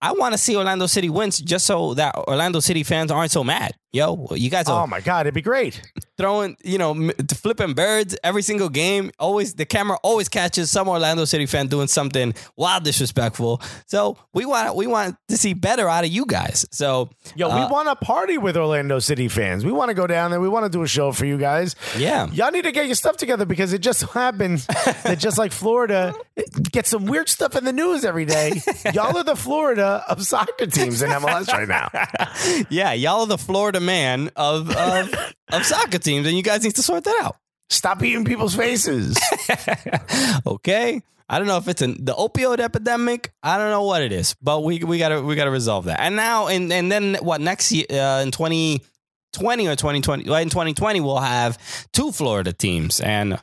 I want to see Orlando City wins just so that Orlando City fans aren't so mad. Yo, you guys are Oh my God, it'd be great. throwing, you know, flipping birds every single game. Always the camera always catches some Orlando City fan doing something wild disrespectful. So we want we want to see better out of you guys. So Yo, we uh, want to party with Orlando City fans. We want to go down there. We want to do a show for you guys. yeah. Y'all need to get your stuff together because it just so happens *laughs* that just like Florida it gets some weird stuff in the news every day. Y'all are the Florida of soccer teams in MLS right now. *laughs* Yeah, y'all are the Florida man of of, *laughs* of soccer teams, and you guys need to sort that out. Stop eating people's faces. *laughs* okay. I don't know if it's an, the opioid epidemic. I don't know what it is, but we we gotta we gotta resolve that. And now and and then what next year uh, in twenty twenty or twenty twenty in twenty twenty we'll have two Florida teams, and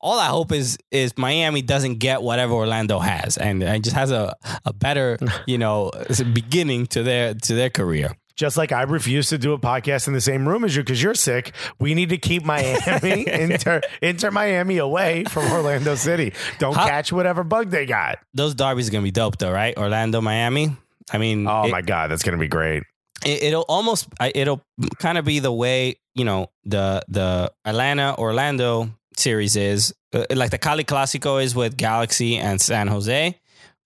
all I hope is is Miami doesn't get whatever Orlando has, and, and just has a a better *laughs* you know beginning to their to their career. Just like I refuse to do a podcast in the same room as you because you're sick. We need to keep Miami, *laughs* inter, inter Miami away from Orlando City. Don't How- catch whatever bug they got. Those derbies are gonna be dope though, right? Orlando, Miami. I mean, Oh it- my God, that's going to be great. it, it'll almost it'll kind of be the way you know the the Atlanta Orlando series is uh, like the Cali Clasico is with Galaxy and San Jose.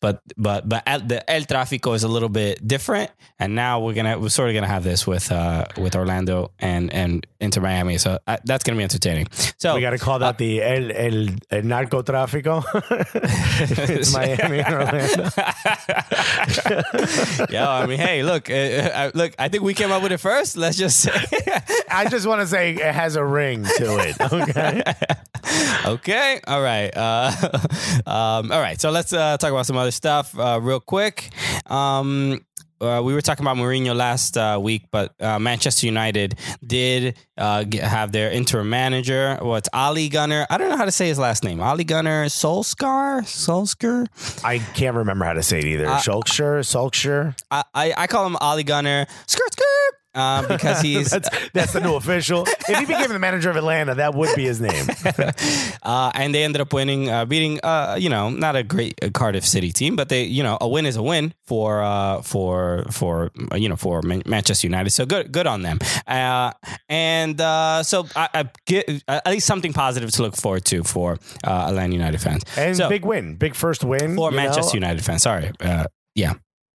But but but El, the El Tráfico is a little bit different, and now we're gonna we're sort of gonna have this with uh with Orlando and and Inter Miami, so uh, that's gonna be entertaining. So We got to call that the El, El, El Narcotráfico. *laughs* it's Miami and Orlando. *laughs* yeah, I mean, hey, look, uh, uh, look, I think we came up with it first. Let's just say. *laughs* I just want to say it has a ring to it. Okay. okay. All right. Uh, um, all right. So let's uh, talk about some other stuff uh, real quick. Um, uh, we were talking about Mourinho last uh, week, but uh, Manchester United did uh, get, have their interim manager. What's Ali Gunner? I don't know how to say his last name. Ali Gunner Solskar? Solskar? I can't remember how to say it either. Uh, Shulkshire, Sulkshire. I, I, I call him Ali Gunner. Skirt, skirt. Uh, because *laughs* he's That's that's the new *laughs* official. If he became the manager of Atlanta, that would be his name. *laughs* uh, and they ended up winning, uh, beating, uh, you know, not a great uh, Cardiff City team, but they, you know, a win is a win for, uh, for, for, uh, you know, for Man- Manchester United. So good, good on them. Uh, and uh, so I, I get uh, at least something positive to look forward to for uh, Atlanta United fans. And so, big win, big first win for Manchester know? United fans. Sorry, uh, yeah.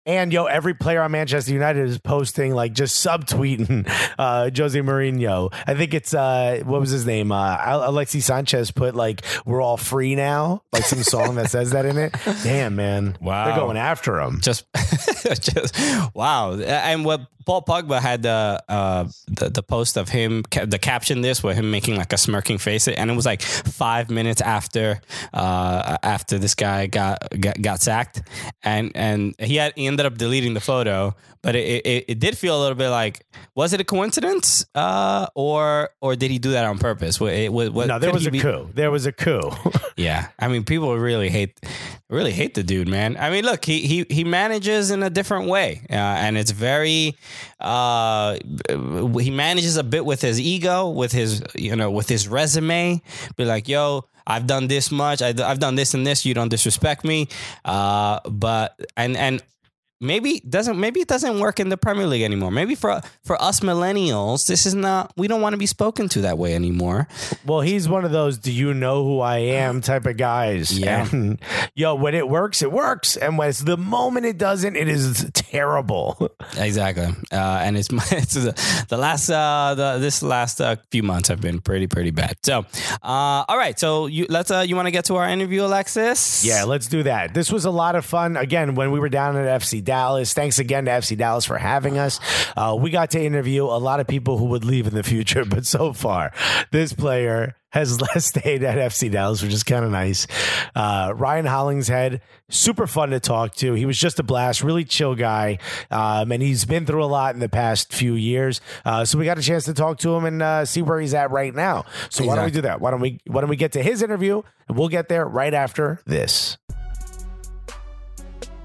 And yo, every player on Manchester United is posting like just subtweeting *laughs* uh, Jose Mourinho. I think it's uh, what was his name? Uh, Alexis Sanchez put like "We're all free now," like some song that says that in it. *laughs* Damn, man! Wow. they're going after him. just, *laughs* just wow. And what Paul Pogba had the uh, the, the post of him, the caption this where him making like a smirking face, and it was like five minutes after uh, after this guy got, got got sacked, and and he had he ended up deleting the photo, but it, it, it did feel a little bit like was it a coincidence, uh, or or did he do that on purpose? What, it- what, what- no, there was a be- coup. There was a coup. *laughs* yeah, I mean, people really hate, really hate the dude, man. I mean, look, he he he manages in a different way, uh, and it's very, uh, he manages a bit with his ego, with his you know, with his resume. Be like, yo. I've done this much. I, I've done this and this. You don't disrespect me. Uh, but and and maybe doesn't maybe it doesn't work in the Premier League anymore. Maybe for for us millennials, this is not. We don't want to be spoken to that way anymore. well, he's one of those "Do you know who I am?" type of guys. Yeah. And, yo, when it works, it works, and when it's the moment it doesn't, it is terrible. Exactly, uh, and it's, my, *laughs* it's the, the last uh, the, this last uh, few months have been pretty pretty bad. So, uh, all right, so you let's uh, you want to get to our interview, Alexis? Yeah, let's do that. This was a lot of fun. Again, when we were down at FC Dallas, thanks again to FC Dallas for having us. Uh, we got to interview a lot of people who would leave in the future, *laughs* but so far, this player has less *laughs* stayed at FC Dallas, which is kind of nice. Uh, Ryan Hollingshead, super fun to talk to. He was just a blast, really chill guy, um, and he's been through a lot in the past few years. Uh, so we got a chance to talk to him and uh, see where he's at right now. So why don't we do that? Why don't we why don't we get to his interview and we'll get there right after this.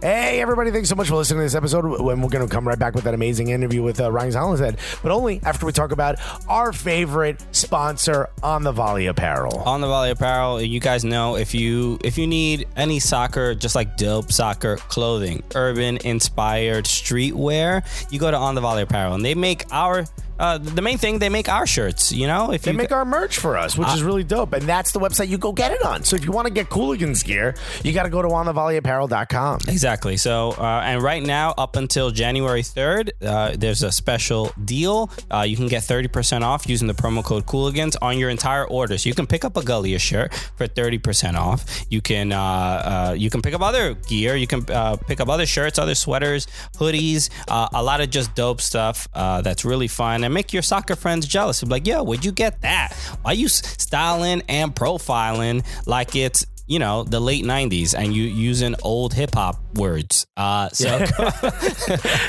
Hey, everybody, thanks so much for listening to this episode. When we're going to come right back with that amazing interview with uh, Ryan Hollingshead, but only after we talk about our favorite sponsor on the Volley Apparel. on the Volley Apparel, you guys know if you if you need any soccer, just like dope soccer clothing, urban inspired streetwear, you go to On the Volley Apparel, and they make our uh, the main thing they make our shirts. You know, if They you make our merch for us, which is really dope. And that's the website you go get it on. So if you want to get Cooligans gear, you got to go to onthevolleyapparel.com. Exactly. So, uh, and right now, up until January 3rd, uh, there's a special deal. Uh, you can get 30% off using the promo code Cooligans on your entire order. So you can pick up a Gullia shirt for 30% off. You can uh, uh, you can pick up other gear. You can uh, pick up other shirts, other sweaters, hoodies, uh, a lot of just dope stuff uh, that's really fun and make your soccer friends jealous. Be like, yo, where'd you get that? Why you styling and profiling like it's you know the late 90s and you using old hip-hop words uh so *laughs*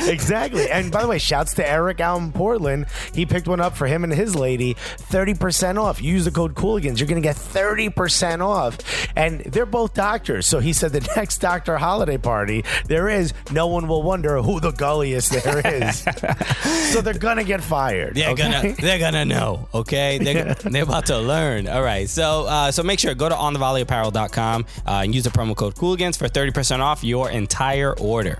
exactly. And by the way, shouts to Eric out in Portland. He picked one up for him and his lady. 30% off. Use the code Cooligans. You're going to get 30% off. And they're both doctors. So he said the *laughs* next doctor holiday party there is, no one will wonder who the gulliest there is. *laughs* so they're going to get fired. they're okay? gonna they're gonna know okay they're, they're about to learn all right so uh so make sure go to onthevolleyapparel.com uh, and use the promo code cooligans for 30% off your entire order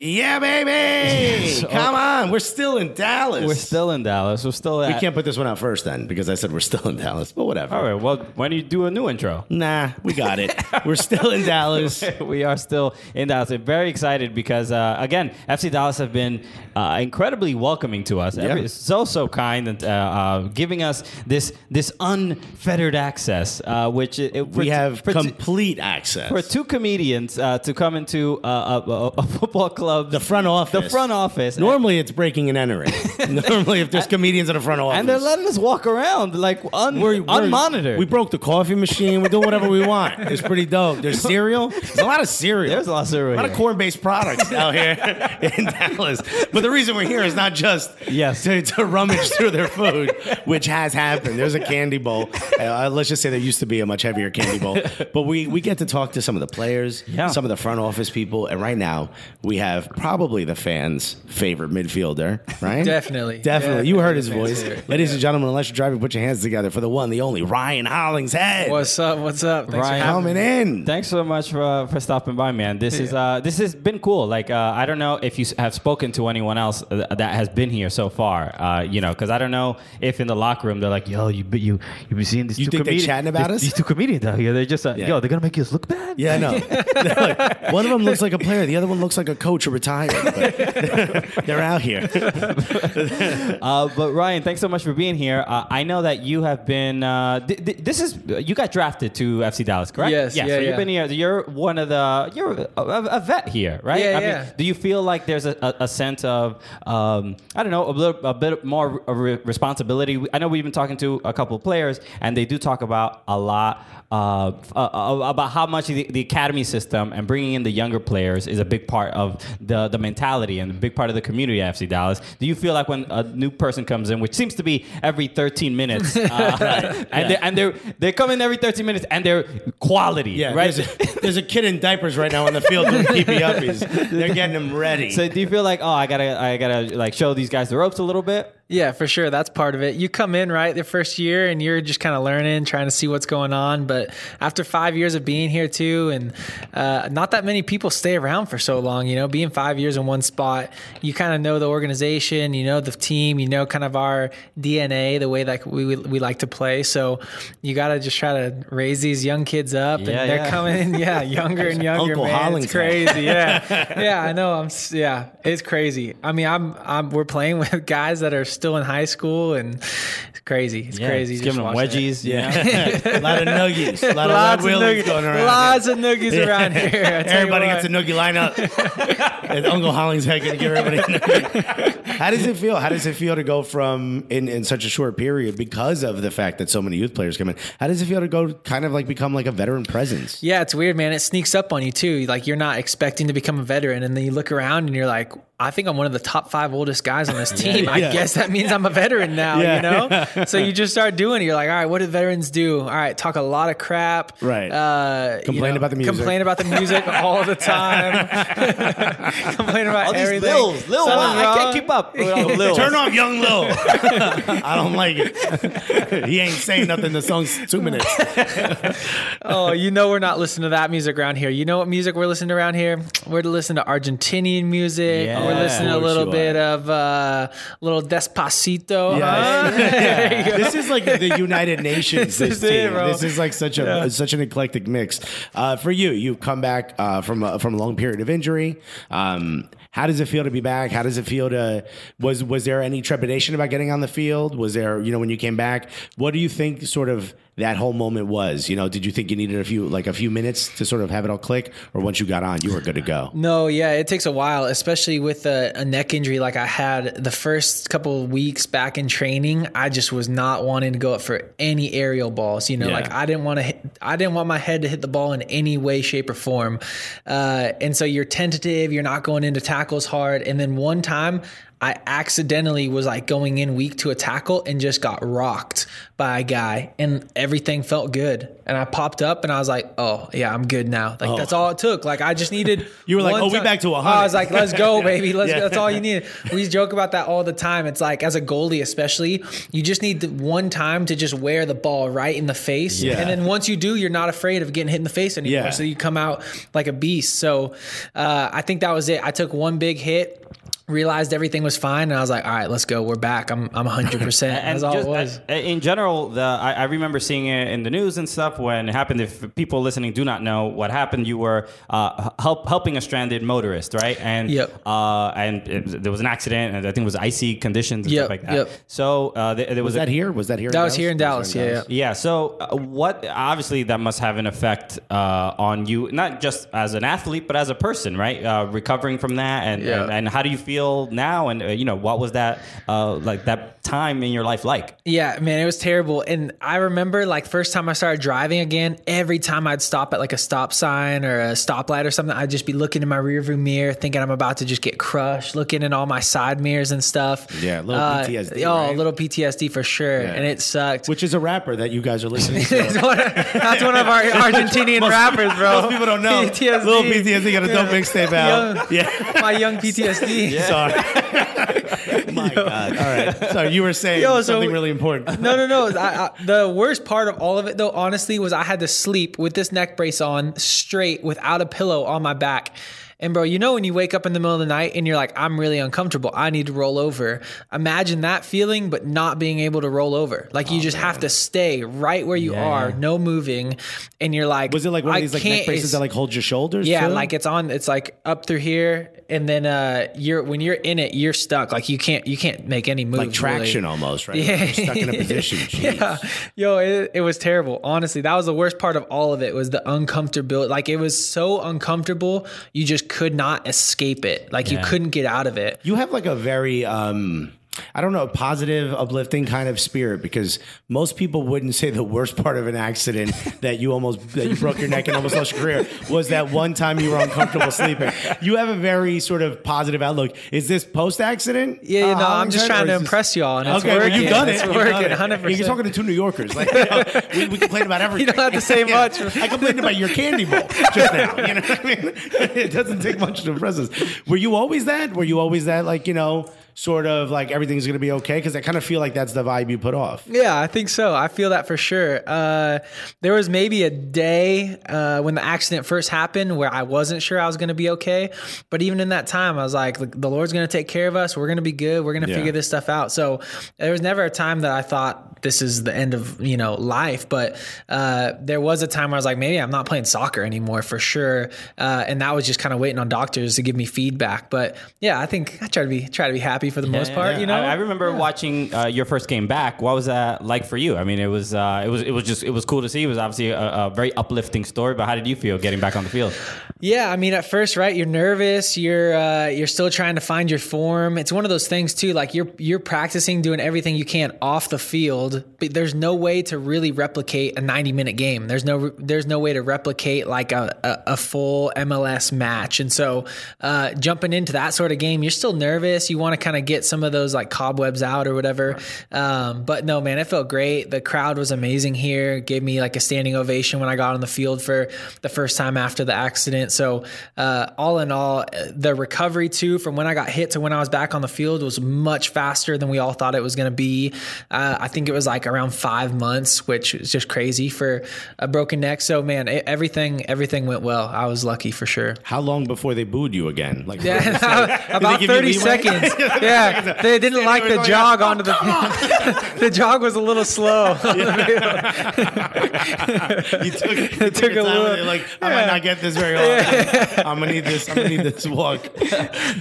Yeah, baby. Come on. We're still in Dallas. We're still in Dallas. We're still we can't put this one out first then because I said we're still in Dallas, but whatever. All right. Well, why don't you do a new intro? Nah, we got it. we're still in Dallas. *laughs* we are still in Dallas. I'm very excited because, uh, again, FC Dallas have been uh, incredibly welcoming to us. Every, so so kind and uh, uh, giving us this this unfettered access, uh, which it, it- We t- have for t- complete access. for two comedians uh, to come into uh, a, a, a football club. The front office. The front office. Normally it's breaking and entering. *laughs* Normally if there's comedians in the front office. and they're letting us walk around like un, We're- we're- unmonitored. We broke the coffee machine. We're doing whatever we want. It's pretty dope. There's cereal. There's a lot of cereal. There's a lot of cereal A lot of corn-based products out here *laughs* in Dallas. But the reason we're here is not just Yes. to, to rummage through their food, which has happened. There's a candy bowl. Uh, let's just say there used to be a much heavier candy bowl. But we we get to talk to some of the players, Yeah. some of the front office people, and right now we have have probably the fans' favorite midfielder, right? Definitely. Definitely. You heard his voice. fans' favorite. Ladies and gentlemen, unless you're driving, put your hands together for the one, the only Ryan Hollingshead. What's up? What's up? Thanks Ryan, for coming in? Thanks so much for, uh, for stopping by, man. This is uh, this has been cool. Like uh, I don't know if you have spoken to anyone else uh, that has been here so far. Uh, you know, because I don't know if in the locker room they're like, "Yo, you be- you you be seeing these You two think they comedians? chatting about these, us? These two comedians out here. They're just uh, Yeah. yo, they're gonna make us look bad. Yeah, I know. Like, *laughs* one of them looks like a player, the other one looks like a coach or retired. But *laughs* they're out here. *laughs* Uh, but Ryan, thanks so much for being here. Uh, I know that you have been. Uh, th- th- this is you got drafted to FC Dallas, correct? Yes, Yeah. yeah, so you've been here. You're one of the. You're a, a, a vet here, right? Yeah, I yeah. Mean, do you feel like there's a, a, a sense of um, I don't know a little a bit more re- responsibility? I know we've been talking to a couple of players, and they do talk about a lot. Uh, uh, uh, about how much the, the academy system and bringing in the younger players is a big part of the the mentality and a big part of the community at FC Dallas. Do you feel like when a new person comes in, which seems to be every 13 minutes, uh, *laughs* and, they, and they're they come in every 13 minutes and they're quality, Yeah, right? There's a, there's a kid in diapers right now on the field doing *laughs* PP uppies. They're getting them ready. so do you feel like oh I gotta I gotta like show these guys the ropes a little bit? Yeah, for sure. That's part of it. You come in right the first year and you're just kind of learning, trying to see what's going on. But after five years of being here too, and uh, not that many people stay around for so long, you know, being five years in one spot, you kind of know the organization, you know the team, you know kind of our DNA, the way that we we, we like to play. So you got to just try to raise these young kids up, Yeah, and they're yeah. coming in, yeah, *laughs* younger and younger. Uncle man, it's crazy. Yeah, *laughs* yeah, I know. I'm yeah, it's crazy. I mean, I'm I'm we're playing *laughs* with guys that are still in high school, and it's crazy. It's crazy. Just just giving them watching it. wedgies. Yeah. *laughs* a lot of nuggies. A lot of Lots red of wheelies noogies, going around. lots of noogies around here. I tell you *laughs* Everybody what. gets a noogie lineup. *laughs* and Uncle Hollingshead going to give everybody a noogie. How does it feel? How does it feel to go from in, in such a short period because of the fact that so many youth players come in? How does it feel to go kind of like become like a veteran presence? Yeah, it's weird, man. It sneaks up on you too. Like you're not expecting to become a veteran, and then you look around and you're like, I think I'm one of the top five oldest guys on this team. I Yeah. guess that means I'm a veteran now, Yeah. you know? So you just start doing it. You're like, all right, what do veterans do? All right, talk a lot of crap. Right. Uh, you Complain about the music. Complain about the music all the time. *laughs* complain about All these everything. lils, Lil, Something I wrong. can't keep up with all the *laughs* Lils. Turn off Young Lil. *laughs* I don't like it. he ain't saying nothing. The song's two minutes. Oh, you know we're not listening to that music around here. You know what music we're listening to around here? We're listening to Argentinian music. Yeah. we're listening to a little you bit of uh, little Despacito. Yeah. huh? *laughs* This is like the *laughs* United Nations. This, is team. bro. This is like such a such an eclectic mix. Uh, for you, you've come back uh, from a, from a long period of injury. Um, how does it feel to be back? How does it feel to was was there any trepidation about getting on the field? Was there you know when you came back? What do you think sort of that whole moment was? You know, did you think you needed a few like a few minutes to sort of have it all click, or once you got on, you were good to go? No, yeah, it takes a while, especially with a, a neck injury like I had the first couple of weeks back in training. I just was not wanting to go up for any aerial balls. You know, Yeah. like I didn't want to. Hit, I didn't want my head to hit the ball in any way, shape, or form. Uh, and so you're tentative. You're not going into tackles hard. And then one time. I accidentally was like going in weak to a tackle and just got rocked by a guy and everything felt good. And I popped up and I was like, oh, yeah, I'm good now. Like, that's all it took. Like, I just needed. *laughs* You were like, "Oh, we ti- back to a high. I was like, let's go, *laughs* baby. Let's Yeah. That's all you need. We joke about that all the time. It's like, as a goalie, especially, you just need the one time to just wear the ball right in the face. Yeah. And then once you do, you're not afraid of getting hit in the face anymore. Yeah. So you come out like a beast. So uh, I think that was it. I took one big hit. Realized everything was fine, and I was like, "All right, let's go. We're back. I'm, I'm 100." *laughs* percent That's all just, it was. uh, in general, the I, I remember seeing it in the news and stuff when it happened. If people listening do not know what happened, you were uh, help, helping a stranded motorist, right? And Yep. uh, and it, there was an accident, and I think it was icy conditions and Yep, stuff like that. yep. So uh, there, there was, Was a, that here? Was that here? That was here in Dallas. Yeah, yeah. Yeah. So, uh, what obviously that must have an effect uh, on you, not just as an athlete, but as a person, right? Uh, recovering from that, and, Yeah. and and how do you feel now? And uh, you know, what was that uh, like that time in your life like? Yeah, man, it was terrible. And I remember like first time I started driving again, every time I'd stop at like a stop sign or a stoplight or something, I'd just be looking in my rearview mirror, thinking I'm about to just get crushed, looking in all my side mirrors and stuff. Yeah, a little Uh, PTSD, Oh, right? a little PTSD for sure. And it sucked. Which is a rapper that you guys are listening *laughs* It's to. one of- that's one of our *laughs* Argentinian rappers, bro. Most people don't know. PTSD. Little PTSD got a dope mixtape out. Young- Yeah. My young PTSD. *laughs* Sorry. *laughs* My *laughs* God. All right. Sorry, you were saying Yo, so- something really important. *laughs* No, no, no. I, I, the worst part of all of it, though, honestly, was I had to sleep with this neck brace on straight without a pillow on my back. And bro, you know when you wake up in the middle of the night and you're like, I'm really uncomfortable. I need to roll over. Imagine that feeling, but not being able to roll over. Like Oh, you just have to stay right where you are, no moving. And you're like, Was it like one of these like neck braces that like hold your shoulders? yeah, too? like it's on. It's like up through here, and then uh, you're when you're in it, you're stuck. Like you can't you can't make any moves. like traction really. almost, right? Yeah. Like you're stuck in a position. Jeez. *laughs* Yeah, yo, it, it was terrible. Honestly, that was the worst part of all of it. Was the uncomfortability. Like it was so uncomfortable, you just could not escape it. Like you couldn't get out of it. You have like a very um I don't know, a positive, uplifting kind of spirit because most people wouldn't say the worst part of an accident *laughs* that you almost that you broke your neck and almost lost your career was that one time you were uncomfortable sleeping. You have a very sort of positive outlook. Is this post accident? Yeah, you uh, know, I'm just trying to impress y'all, and it's okay, well, working. you've done it. It's You've done working, it. 100%. You're talking to two New Yorkers. Like, you *laughs* know, we, we complain about everything. You don't have to say *laughs* much. I complained about your candy bowl just now. You know what I mean? It doesn't take much to impress us. Were you always that? Were you always that? Like, you know, sort of like everything's going to be okay? Because I kind of feel like that's the vibe you put off. Yeah, I think so. I feel that for sure. Uh, there was maybe a day uh, when the accident first happened where I wasn't sure I was going to be okay. But even in that time, I was like, the Lord's going to take care of us. We're going to be good. We're going to Yeah. figure this stuff out. So there was never a time that I thought this is the end of you know life. But uh, there was a time where I was like, maybe I'm not playing soccer anymore for sure. Uh, and that was just kind of waiting on doctors to give me feedback. But yeah, I think I try to be try to be happy for the most part. You know, I, I remember watching uh, your first game back. What was that like for you? I mean, it was uh, it was it was just it was cool to see. It was obviously a, a very uplifting story. But how did you feel getting back on the field? Yeah, I mean, at first, right? You're nervous. You're uh, you're still trying to find your form. It's one of those things too. Like you're you're practicing, doing everything you can off the field, but there's no way to really replicate a 90 minute game. There's no there's no way to replicate like a a, a full MLS match. And so, uh, jumping into that sort of game, you're still nervous. You want to kind of get some of those like cobwebs out or whatever. Um, but no, man, it felt great. The crowd was amazing here. Gave me like a standing ovation when I got on the field for the first time after the accident. So, uh, all in all, the recovery too from when I got hit to when I was back on the field was much faster than we all thought it was going to be. Uh, I think it was like around five months, which is just crazy for a broken neck. So, man, it, everything everything went well. I was lucky for sure. How long before they booed you again? Like, Yeah, *laughs* *laughs* about 30 seconds. *laughs* *laughs* Yeah, they didn't like the going, jog "Oh, onto the *laughs* the jog was a little slow. *laughs* you took, you took, took your a little- with it, like I might not get this very often. I'm gonna need this. I'm gonna need this walk.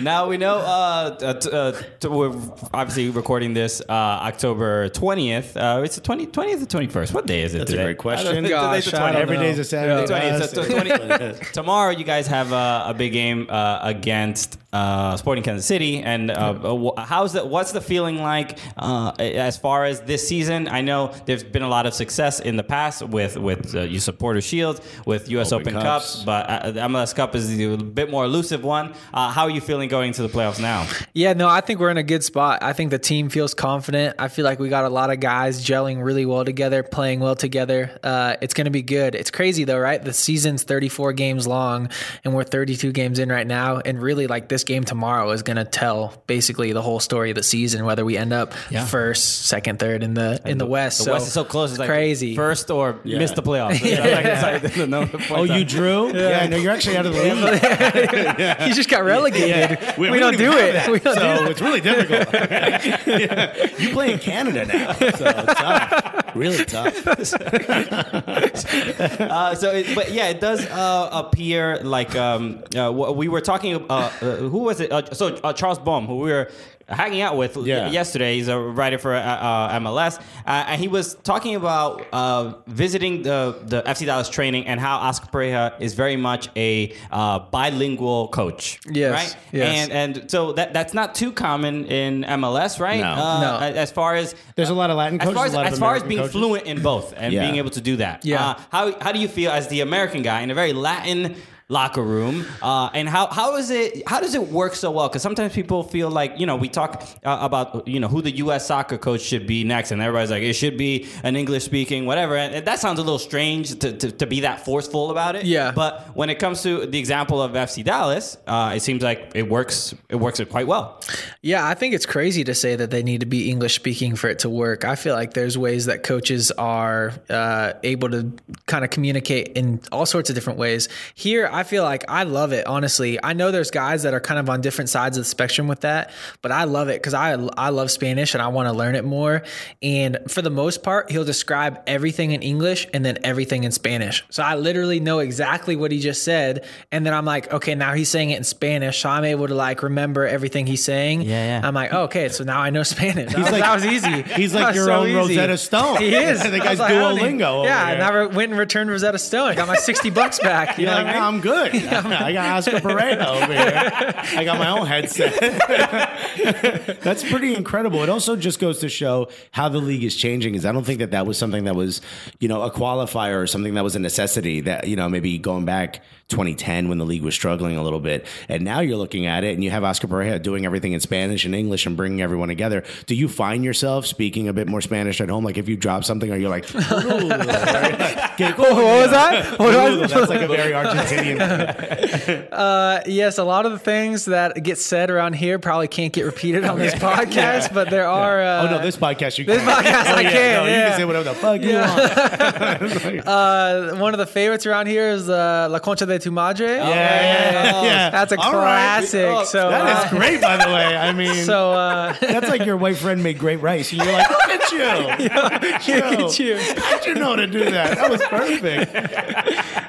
now we know. Uh, uh, t- uh, t- we're obviously recording this uh, October twentieth. Uh, it's the 20, 20th or twenty first. What day is it? That's a great question. Gosh, Today's the I 20th. don't Every know. day's a Saturday. Twenty- West. so- so 20 tomorrow, you guys have a, a big game uh, against uh, Sporting Kansas City, and uh, how's the what's the feeling like uh, as far as this season? I know there's been a lot of success in the past with with uh, you supporter shields, with U.S. Open Open, Cups. Cups, but uh, the MLS Cup is a bit more elusive one. Uh, how are you feeling going into the playoffs now? Yeah, no, I think we're in a good spot. I think the team feels confident. I feel like we got a lot of guys gelling really well together, playing well together. Uh, it's going to be good. It's crazy though, right? The season's 34 games long, and we're 32 games in right now. And really, like this game tomorrow is going to tell basically the whole story of the season, whether we end up Yeah. first, second, third in the in the West. The so West is so close. It's like crazy. first or miss the playoffs. *laughs* It's like- it's like *laughs* the Oh, you out. drew? Yeah, no, you're actually out of the league. *laughs* you just got relegated. We, We- we don't don't do even it. that. We don't do so it. it's really difficult. Yeah. You play in Canada now, so it's tough. Really tough. *laughs* Uh, so, it, but yeah, it does uh, appear like um, uh, we were talking. Uh, uh, who was it? Uh, so Charles Boehm, who we were hanging out with Yeah. yesterday. He's a writer for uh, uh, MLS, uh, and he was talking about uh, visiting the the FC Dallas training and how Oscar Pareja is very much a uh, bilingual coach. Yes, right. yes. And and so that that's not too common in MLS, right? No. Uh, No. As far as There's a lot of Latin as far as, a lot of as, far as being coaches. fluent in both and Yeah. being able to do that. Yeah. Uh, how how do you feel as the American guy in a very Latin locker room? Uh, and how how is it? How does it work so well? Because sometimes people feel like you know we talk uh, about you know who the U.S. soccer coach should be next, and everybody's like it should be an English speaking whatever, and that sounds a little strange to, to, to be that forceful about it. Yeah. But when it comes to the example of FC Dallas, uh, it seems like it works. It works it quite well. Yeah, I think it's crazy to say that they need to be English speaking for it to work. I feel like there's ways that coaches are uh, able to kind of communicate in all sorts of different ways. Here, I feel like I love it. Honestly, I know there's guys that are kind of on different sides of the spectrum with that, but I love it because I I love Spanish and I want to learn it more. And for the most part, he'll describe everything in English and then everything in Spanish. So I literally know exactly what he just said, and then I'm like, okay, now he's saying it in Spanish, so I'm able to like remember everything he's saying. Yeah, yeah. I'm like, oh, okay, so now I know *laughs* Spanish. That, was, like- that was easy. he's like your so own easy. Rosetta Stone. He is. *laughs* The guy's like, I Duolingo Yeah, I here. never went and returned Rosetta Stone. I got my 60 bucks back. You know like, what I mean? I'm good. *laughs* I got Oscar Pareja over here. I got my own headset. *laughs* That's pretty incredible. It also just goes to show how the league is changing. Is I don't think that that was something that was, you know, a qualifier or something that was a necessity. That you know, maybe going back 2010 when the league was struggling a little bit, and now you're looking at it and you have Oscar Pareja doing everything in Spanish and English and bringing everyone together. Do you find yourself speaking a bit more Spanish at home? Like if you drop something, are you like, "Que *laughs* What was that? What was That's like a very Argentinian. *laughs* Uh, yes, a lot of the things that get said around here probably can't get repeated on this *laughs* podcast, but there are. Uh, oh no, this podcast you this can. podcast oh, I yeah, can, No, you can say whatever the fuck you want. *laughs* uh, one of the favorites around here is uh, La Concha de tu Madre. Yeah, yeah, yeah. That's a All right. classic. Oh, so that uh, is great, by the way. I mean, So uh, that's like your white friend made great rice, and you're like, look at you. Look at you. How'd you know to do that? That was perfect.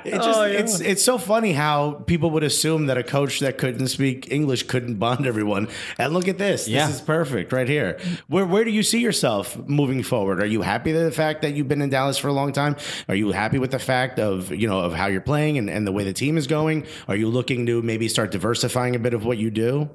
It oh, just, Oh, yeah. it's it's so funny how people would assume that a coach that couldn't speak English couldn't bond everyone. And look at this. Yeah. This is perfect right here. Where where do you see yourself moving forward? Are you happy with the fact that you've been in Dallas for a long time? Are you happy with the fact of you know of how you're playing and, and the way the team is going? Are you looking to maybe start diversifying a bit of what you do?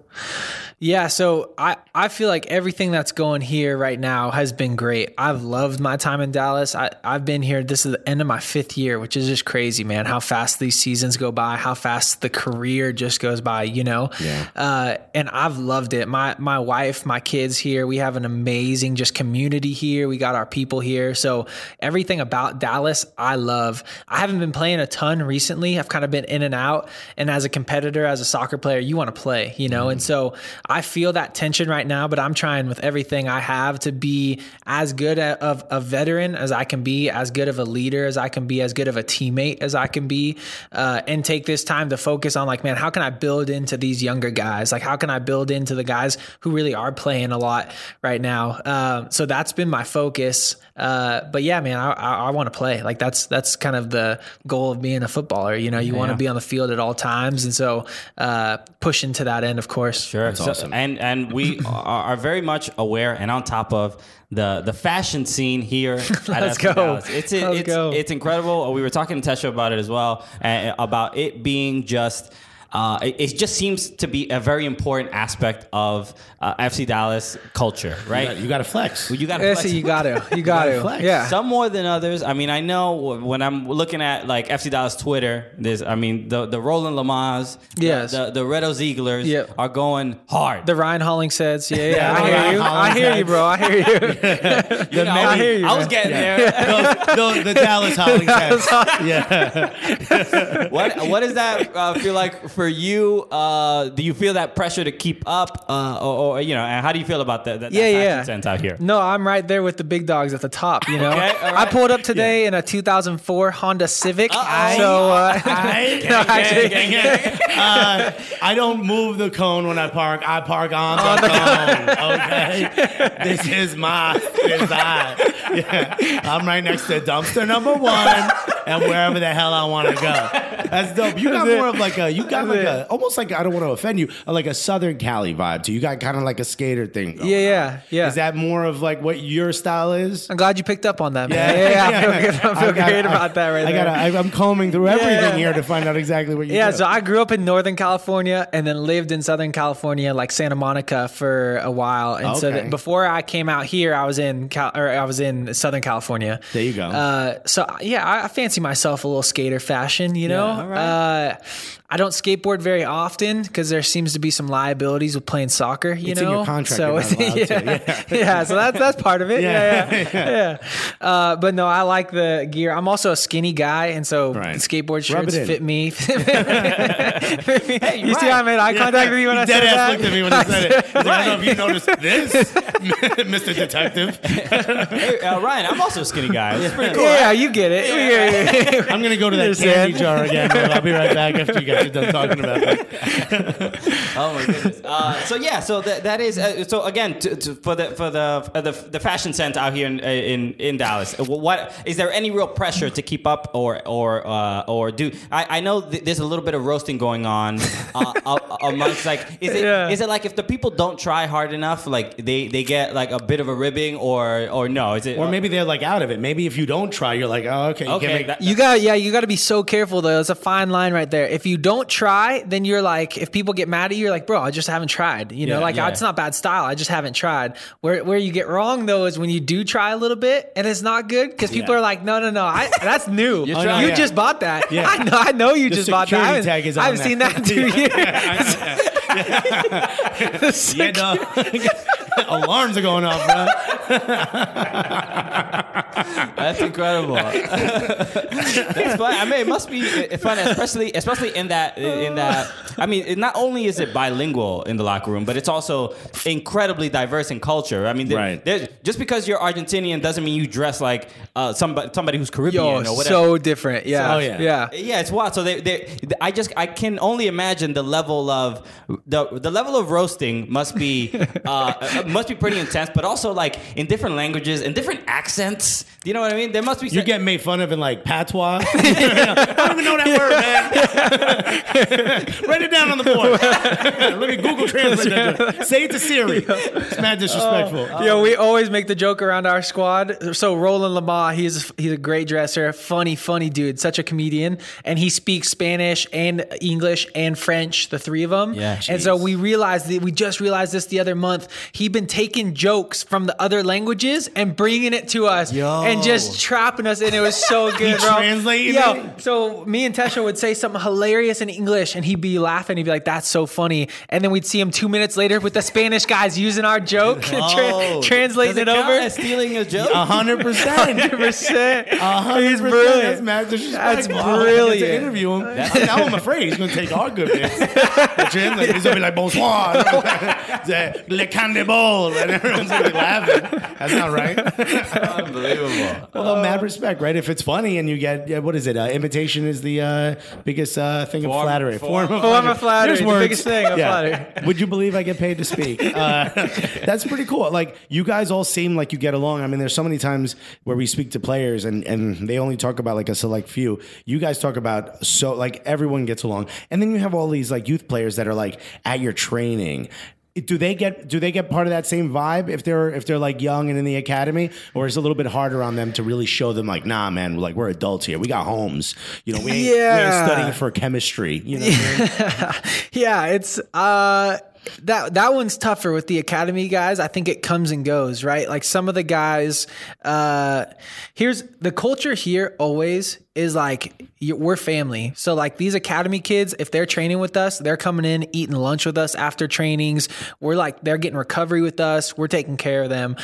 Yeah, so I, I feel like everything that's going here right now has been great. I've loved my time in Dallas. I, I've been here. This is the end of my fifth year, which is just crazy, man. How fast these seasons go by, how fast the career just goes by, you know? Yeah. Uh, and I've loved it. My my wife, my kids here. We have an amazing just community here. We got our people here. So everything about Dallas, I love. I haven't been playing a ton recently. I've kind of been in and out. And as a competitor, as a soccer player, you want to play, you know. And so I feel that tension right now. But I'm trying with everything I have to be as good a, of a veteran as I can be, as good of a leader as I can be, as good of a teammate as I can be, uh, and take this time to focus on like, man, how can I build into these younger guys? Like, how can I build into the guys who really are playing a lot right now? Um, so that's been my focus. Uh, but yeah, man, I, I, I want to play. Like that's that's kind of the goal of being a footballer. You know, you want to be on the field at all times, and so uh, pushing to that end, of course. Sure, That's So- awesome. And and we *laughs* are, are very much aware and on top of the the fashion scene here. *laughs* at Let's FC go. Dallas. It's it, Let's it's go. it's incredible. We were talking to Tesha about it as well, uh, about it being just. Uh, it, it just seems to be a very important aspect of uh, FC Dallas culture, right? You got to flex. you got Yeah, so you got to, you *laughs* got to, flex. yeah. some more than others. I mean, I know when I'm looking at like FC Dallas Twitter, there's, I mean, the the Roland Lamahs, the- Yes. the, the Reto Zieglers Yep. are going hard. The Ryan Hollingsheads, yeah, *laughs* yeah, Yeah, I the hear you. I hear you, bro. I hear you. *laughs* You know, I hear you, I was man. getting there. the, the Dallas Hollingsheads. yeah. what what does that uh, feel like for you? Uh, do you feel that pressure to keep up, uh, or, or you know, and how do you feel about that? that Yeah, that fashion yeah. sense out here. No, I'm right there with the big dogs at the top. You know, Okay, all I pulled up today in a 2004 Honda Civic. Uh-oh. So uh, *laughs* I, *laughs* no, actually, *laughs* I don't move the cone when I park. I park on the, cone. Okay, this is my design. Yeah. I'm right next to dumpster number one, and wherever the hell I want to go. That's dope. You got That's more of like a you got That's like a almost like I don't want to offend you, like a Southern Cali vibe too. You got kind of like a skater thing. going Yeah, on. yeah, yeah. Is that more of like what your style is? I'm glad you picked up on that, man. Yeah, yeah, *laughs* I feel, good. I feel I got- great about that right I there. gotta, I, I'm combing through everything yeah. here to find out exactly what you Yeah, do. so I grew up in Northern California and then lived in Southern California, like Santa Monica, for a while. And so Okay. that before I came out here, I was in Cal- or I was in Southern California. There you go. Uh, so yeah, I, I fancy myself a little skater fashion. You know, uh, I don't skateboard very often because there seems to be some liabilities with playing soccer. You It's in know, your contract, So you're not *laughs* yeah, to, *laughs* yeah. So that's that's part of it. Yeah. Yeah, *laughs* yeah, yeah. Uh, but no, I like the gear. I'm also a skinny guy, and so Right. skateboard Rub shirts fit me. you see how I made eye contact with you when I Dead said ass that? looked at me when he said it. He's like, I don't know if you noticed this, Mr. Detective. Hey, uh, Ryan, I'm also a skinny guy. It's pretty cool. Yeah, you get it. Yeah. I'm gonna go to that Understand. candy jar again. I'll be right back after you guys are done talking about that. *laughs* Oh my goodness. Uh, so yeah, so that, that is uh, so again to, to, for the for the uh, the, the fashion sense out here in in, in Dallas. uh, What is there any real pressure to keep up or or uh, or do? I, I know th- there's a little bit of roasting going on uh, *laughs* uh, amongst like is it is Yeah. it like if the people don't try hard enough, like they they get like a bit of a ribbing or or no? Is it Or maybe they're like out of it. Maybe if you don't try, you're like, oh, okay, you okay? can't make that- You got yeah, you got to be so careful though. It's a fine line right there. If you don't try, then you're like, if people get mad at you, you're like, bro, I just haven't tried. You know, Yeah, like yeah. it's not bad style. I just haven't tried. Where where you get wrong though is when you do try a little bit and it's not good because people Yeah. are like, no, no, no, I, that's new. you. Yeah. just bought that. Yeah. I know, I know you The just bought that. I haven't, tag is I haven't there. seen that in two *laughs* years. *laughs* Yeah, dog. *laughs* Alarms are going off, bro. That's incredible. *laughs* That's fun. I mean, it must be fun, especially especially in that in that. I mean, it, not only is it bilingual in the locker room, but it's also incredibly diverse in culture. I mean, there- Right. there's- just because you're Argentinian doesn't mean you dress like uh, somebody somebody who's Caribbean Yo, or whatever. so different. Yeah. Oh, yeah. Yeah. Yeah, it's wild. So they, they, I just, I can only imagine the level of the the level of roasting must be, *laughs* uh, uh, must be pretty intense. But also like in different languages and different accents. Do you know what I mean? There must be. You're getting made fun of in like patois. *laughs* *laughs* I don't even know that word, man. *laughs* Write it down on the board. Let me Google Translate that. Say it to Siri. It's mad disrespectful. Uh, yo, we always make the joke around our squad. So Roland Lamah, he's he's a great dresser, funny, funny dude, such a comedian, and he speaks Spanish and English and French, the three of them. Yeah, and so we realized that we just realized this the other month. He'd been taking jokes from the other languages and bringing it to us, and just trapping us, and it was so *laughs* good, bro. translated Yo, it? so me and Tesha would say something hilarious in English, and he'd be laughing. He'd be like, "That's so funny," and then we'd see him two minutes later with the Spanish guys using our joke, *laughs* oh. tra- Oh. translating Does it, it count over. as stealing a joke? *laughs* A hundred percent. Hundred percent. A hundred He's percent. brilliant. That's mad disrespectful. That's I brilliant. To interview him. now I'm afraid he's going to take our good bits. The he's going to be like, bonsoir. The- Le cannibal. And everyone's going to be laughing. That's not right. Unbelievable. Although, mad respect, right? If it's funny and you get, yeah, what is it? Uh, imitation is the uh, biggest uh, thing of flattery. form- Form of flattery, There's words. biggest thing of flattery. Would you believe I get paid to speak? *laughs* Uh, that's pretty cool. Like, you guys all seem like you get along. I mean, there's so many times where we speak to players and, and they only talk about like a select few. You guys talk about so, like, everyone gets along. And then you have all these like youth players that are like at your training. Do they get do they get part of that same vibe if they're if they're like young and in the academy, or is it a little bit harder on them to really show them like, nah, man, like we're adults here, we got homes, you know, we ain't, we ain't Yeah. studying for chemistry, you know. I mean? *laughs* yeah, it's uh that that one's tougher with the academy guys. I think it comes and goes, right? Like some of the guys uh here's the culture here always is like we're family. So like these academy kids, if they're training with us, they're coming in eating lunch with us after trainings. We're like they're getting recovery with us. We're taking care of them.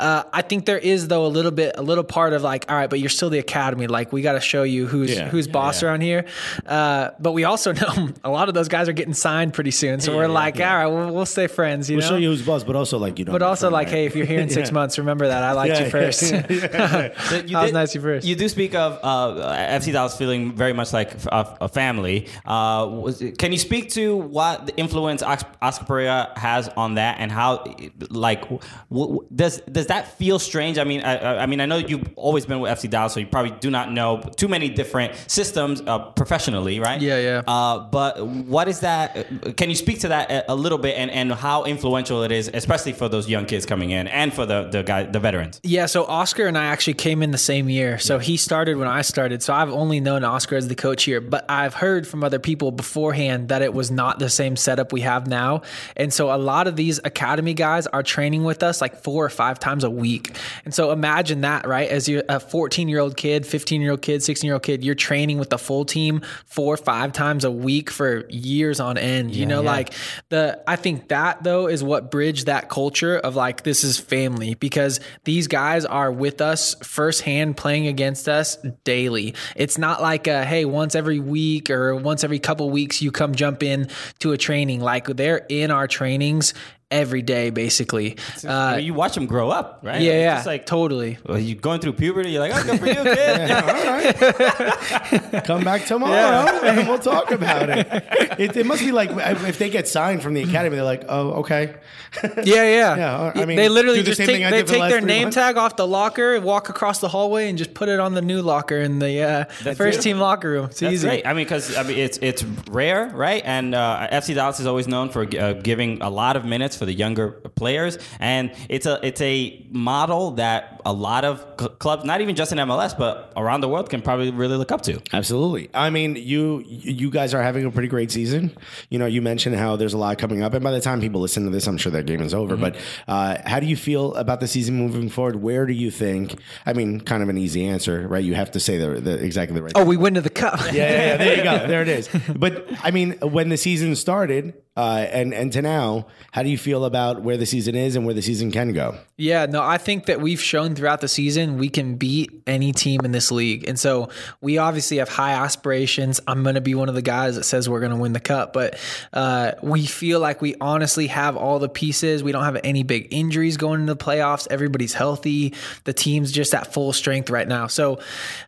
Uh, I think there is though a little bit a little part of like all right, but you're still the academy. Like we got to show you who's Yeah. who's boss around here. Uh, but we also *laughs* know a lot of those guys are getting signed pretty soon. So we're like, all right, we'll, we'll stay friends. You We'll know. show you who's boss, but also like you know. but also like, hey, if you're here in *laughs* six months, remember that I liked *laughs* Yeah, you first. You I was did- nice you first. You do speak of uh, FC Dallas feeling very much like a, a family. Uh, was, can you speak to what the influence Os- Oscar Pareja has on that, and how, like, w- w- does does that feel strange? I mean, I, I- mean, I know you've always been with FC Dallas, so you probably do not know too many different systems uh, professionally, right? Yeah, yeah. Uh, but what is that? Can you speak to that a, a little bit, and, and how influential it is, especially for those young kids coming in, and for the the guy, the veterans? Yeah, so Oscar and I actually came in the same year. So he started when I started. So I've only known Oscar as the coach here, but I've heard from other people beforehand that it was not the same setup we have now. And so a lot of these academy guys are training with us like four or five times a week. And so imagine that, right? As you're a 14 year old kid, 15 year old kid, 16 year old kid, you're training with the full team four or five times a week for years on end. you know, like the, I think that though is what bridged that culture of like, this is family because these guys are with us firsthand playing against us daily. It's not like a, hey, once every week or once every couple weeks you come jump in to a training. Like they're in our trainings every day, basically. I Uh, mean, you watch them grow up, right? yeah, It's yeah, just like totally. well, you going through puberty. You're like, oh, good for you, kid. *laughs* *laughs* Come back tomorrow and we'll talk about it. *laughs* it. It must be like if they get signed from the academy, they're like, oh, okay. Yeah, yeah. Yeah, I mean, they literally do the just same take thing they did for the take their name months. tag off the locker, walk across the hallway, and just put it on the new locker in the uh, first it. team locker room. It's That's easy. great. I mean, because I mean, it's it's rare, right? And uh, FC Dallas is always known for uh, giving a lot of minutes for the younger players, and it's a it's a model that a lot of cl- clubs, not even just in MLS, but around the world, can probably really look up to. Absolutely. I mean, you you guys are having a pretty great season. You know, you mentioned how there's a lot coming up, and by the time people listen to this, I'm sure that game is over. But uh, how do you feel about the season moving forward? Where do you think? I mean, kind of an easy answer, right? You have to say the, the exactly the right. Oh, we went to the cup. yeah, yeah, yeah, there you go. *laughs* There it is. But I mean, when the season started uh, and and to now, how do you feel about where the season is and where the season can go? Yeah, no, I think that we've shown throughout the season we can beat any team in this league. And so we obviously have high aspirations. I'm going to be one of the guys that says we're going to win the cup, but uh, we feel like we honestly have all the pieces. We don't have any big injuries going into the playoffs. Everybody's healthy. The team's just at full strength right now. So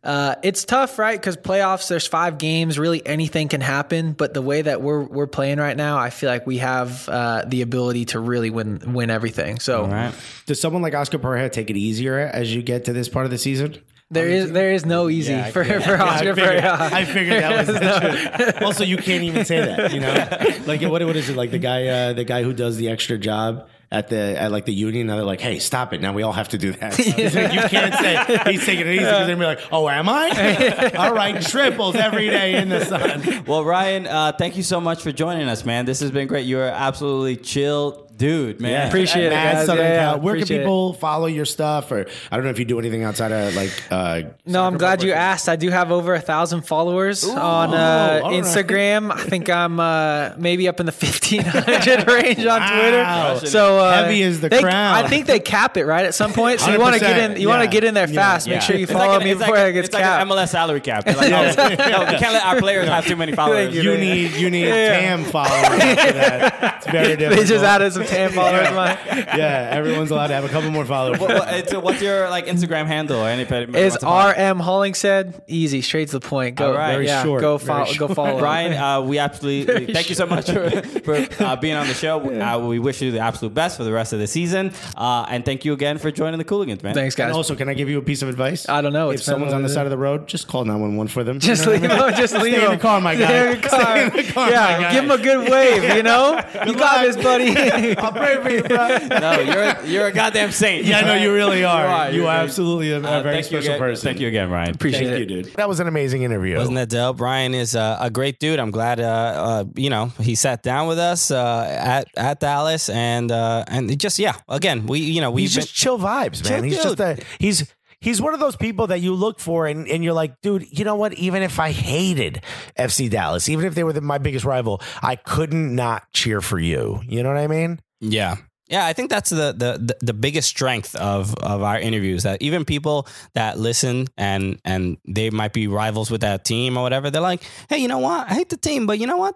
uh, it's tough, right? Because playoffs, there's five games. Really, anything can happen. But the way that we're we're playing right now, I feel like we have uh, the ability to really win win everything. So. Right? Does someone like Oscar Pareja take it easier as you get to this part of the season? There is there is no easy Yeah, for, figured- for *laughs* yeah, I Oscar figured- Pareja. I figured that was *laughs* the truth. Also, you can't even say that. You know, *laughs* like what? What is it? Like the guy, uh, the guy who does the extra job at the at like the union. Now they're like, "Hey, stop it! Now we all have to do that." *laughs* Like, you can't say he's taking it easy because they're gonna be like, "Oh, am I?" *laughs* all right, triples every day in the sun. Well, Ryan, uh, thank you so much for joining us, man. This has been great. You're absolutely chill dude, man. Appreciate it, Mad guys. Southern Yeah, yeah, Cal. Where can appreciate it. people follow your stuff? Or I don't know if you do anything outside of like. Uh, No, I'm glad you asked. I do have over a thousand followers on uh, all right. Instagram. I think I'm uh, maybe up in the *laughs* 1500 *laughs* range on Wow. Twitter. So uh, Heavy as the they- crowd. I think they cap it right at some point. So you want to get 100%, in. You want to yeah. get in there fast. Yeah. Make sure you It's follow like an- me it's before like, it gets it's like capped. an MLS salary cap. You're like, *laughs* no, no, we can't let our players have too many followers. You need you need TAM followers after that. It's very difficult. they just added some TAM *laughs* followers. of mine. yeah, everyone's allowed to have a couple more followers. What- what- it's, what's your like Instagram handle or anything? Is RM Hollingshead easy, straight to the point. Go, All right. Very yeah, short, go follow, go follow. Ryan, uh, we absolutely *laughs* thank you so much for, for uh, being on the show. *laughs* Uh, we wish you the absolute best for the rest of the season, uh, and thank you again for joining the Cooligans, man. Thanks, And guys. also, can I give you a piece of advice? I don't know. If someone's on the side of the road, just call 911 for them. Just You know leave Them, I mean? Just leave Stay in the car, my guy. Stay in the car. Stay in the car, yeah, my guy. give him a good wave. You know, you got this, buddy. *laughs* I'll pray for you, bro. no, you're you're a goddamn saint. Yeah, no, you really are. You are. You You're absolutely a, a Uh, very thank you special again, person. Thank you again, Ryan. Appreciate Thank it. you, dude. That was an amazing interview. Wasn't that dope? Ryan is uh, a great dude. I'm glad, uh, uh, you know, he sat down with us uh, at at Dallas, and uh, and it just yeah. Again, we you know we he's just chill vibes, man. Chill he's just dude. a he's he's one of those people that you look for and, and you're like, dude, you know what? Even if I hated FC Dallas, even if they were the, my biggest rival, I couldn't not cheer for you. You know what I mean? Yeah. Yeah, I think that's the, the the biggest strength of of our interviews that even people that listen and and they might be rivals with that team or whatever, they're like, "Hey, you know what? I hate the team, but you know what?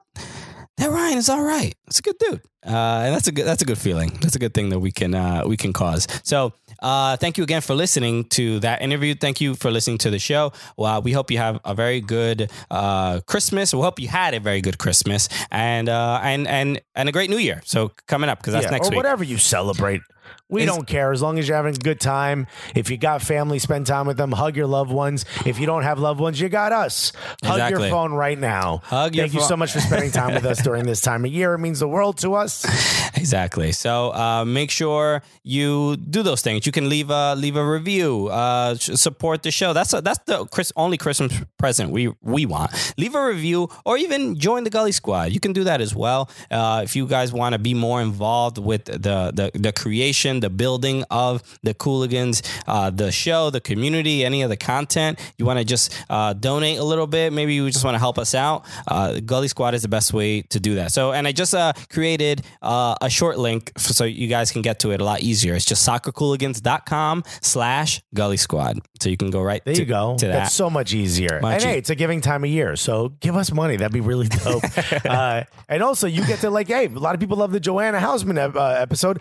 That Ryan is all right. It's a good dude." uh, and that's a good that's a good feeling. That's a good thing that we can uh, we can cause. So. Uh, thank you again for listening to that interview. Thank you for listening to the show. Well, we hope you have a very good uh, Christmas. We hope you had a very good Christmas and uh, and and and a great New Year. So coming up because that's Yeah, next or week. whatever you celebrate. We don't care as long as you're having a good time. If you got family, spend time with them. Hug your loved ones. If you don't have loved ones, you got us. Hug Exactly. your phone right now. Hug your Thank you so much for spending time with us during this time of year. It means the world to us. *laughs* Exactly. So uh, make sure you do those things. You can leave a leave a review, uh, support the show. That's a, that's the Chris, only Christmas present we we want. Leave a review or even join the Gully Squad. You can do that as well. Uh, if you guys want to be more involved with the the, the creation, the building of the Cooligans, uh, the show, the community, any of the content, you want to just uh, donate a little bit. Maybe you just want to help us out. Uh, Gully Squad is the best way to do that. So, and I just uh, created uh, a short link so you guys can get to it a lot easier. It's just soccercooligans.com slash Gully Squad. So you can go right There to, you go. to that. That's so much easier. Much and hey, it's a giving time of year, so give us money. That'd be really *laughs* dope. uh, and also, you get to like, hey, a lot of people love the Joanna Hausmann ep- uh, episode.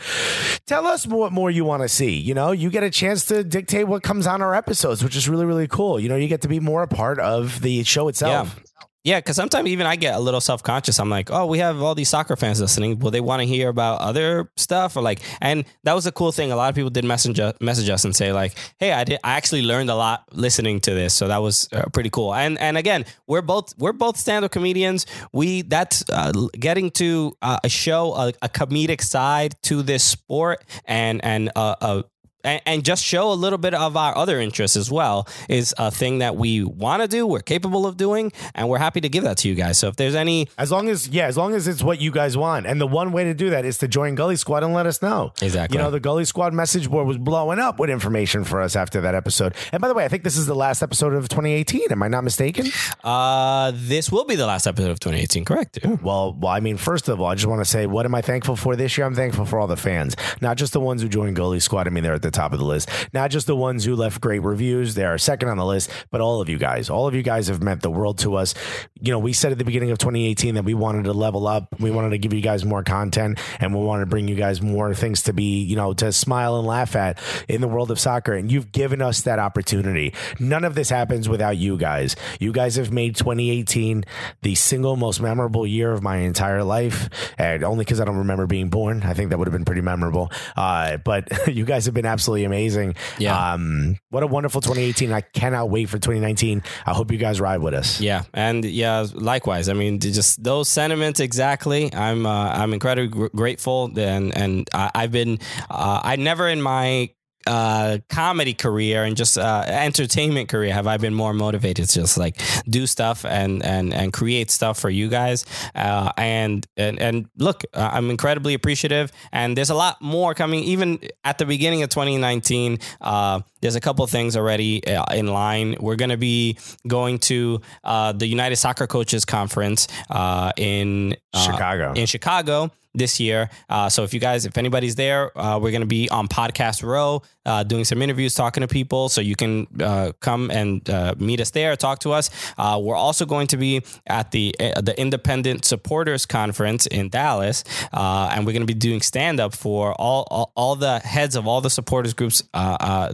Tell us what more you want to see. You know, you get a chance to dictate what comes on our episodes, which is really really cool. You know, you get to be more a part of the show itself. Yeah, because sometimes even I get a little self conscious. I'm like, oh, we have all these soccer fans listening. Will they want to hear about other stuff or like? And that was a cool thing. A lot of people did message message us and say like, hey, I did. I actually learned a lot listening to this, so that was uh, pretty cool. And and again, we're both we're both stand up comedians. We that's uh, getting to uh, a show a, a comedic side to this sport and and uh, a and, and just show a little bit of our other interests as well is a thing that we want to do, we're capable of doing, and we're happy to give that to you guys. So if there's any, As long as yeah, as long as it's what you guys want, and the one way to do that is to join Gully Squad and let us know. Exactly. You know, the Gully Squad message board was blowing up with information for us after that episode. And by the way, I think this is the last episode of 2018. Am I not mistaken? uh, this will be the last episode of 2018, correct? Yeah. Well, well, I mean, first of all, I just want to say, what am I thankful for this year? I'm thankful for all the fans, not just the ones who joined Gully Squad. I mean, they're at the top of the list. Not just the ones who left great reviews; they are second on the list. But all of you guys, all of you guys have meant the world to us. You know, we said at the beginning of 2018 that we wanted to level up. We wanted to give you guys more content, and we wanted to bring you guys more things to be, you know, to smile and laugh at in the world of soccer. And you've given us that opportunity. None of this happens without you guys. You guys have made 2018 the single most memorable year of my entire life, and only because I don't remember being born. I think that would have been pretty memorable. Uh, but *laughs* you guys have been absolutely amazing. Yeah. Um, what a wonderful 2018. I cannot wait for 2019. I hope you guys ride with us. Yeah, and yeah, likewise. I mean, just those sentiments exactly. I'm uh, I'm incredibly gr- grateful, and and I, I've been uh, I never in my uh comedy career and just uh entertainment career have I been more motivated to just like do stuff and and and create stuff for you guys. Uh and and and look uh, I'm incredibly appreciative and there's a lot more coming. Even at the beginning of 2019 uh there's a couple things already uh, in line. We're going to be going to uh the United Soccer Coaches Conference uh in Chicago. in Chicago this year. Uh, so if you guys, if anybody's there, uh, we're going to be on Podcast Row uh, doing some interviews, talking to people. So you can uh, come and uh, meet us there, talk to us. Uh, we're also going to be at the uh, the Independent Supporters Conference in Dallas, and we're going to be doing stand up for all, all all the heads of all the supporters groups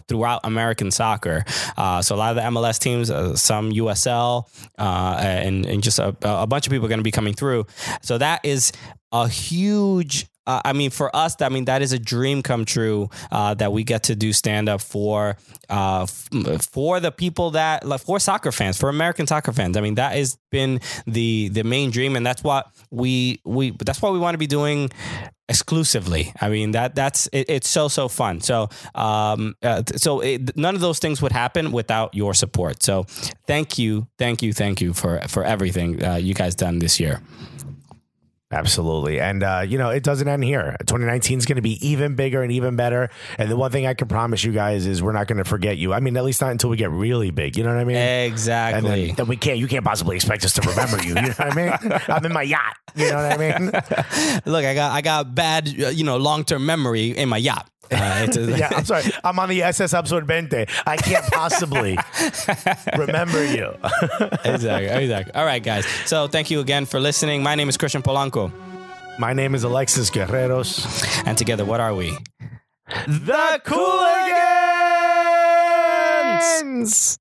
throughout American soccer. So a lot of the MLS teams, some USL, and and just a, a bunch of people are going to be coming through. So that is a huge uh, I mean, for us, I mean that is a dream come true uh, that we get to do stand up for uh, f- for the people that like for soccer fans, for American soccer fans. I mean that has been the the main dream, and that's what we we that's what we want to be doing exclusively. I mean that that's it, it's so so fun. So um uh, so it, none of those things would happen without your support. So thank you, thank you, thank you for for everything uh, you guys done this year. Absolutely. And, uh, you know, it doesn't end here. 2019 is going to be even bigger and even better. And the one thing I can promise you guys is we're not going to forget you. I mean, at least not until we get really big. You know what I mean? And Exactly. then, then we can't, you can't possibly expect us to remember you. You know what I mean? *laughs* I'm in my yacht. You know what I mean? Look, I got I got bad, uh, you know, long term memory in my yacht. Uh, a- yeah, I'm sorry. I'm on the SS Absorbente. I can't possibly *laughs* remember you. exactly, exactly. All right, guys. So thank you again for listening. My name is Christian Polanco. My name is Alexis Guerreros. And together, what are we? The Cooligans!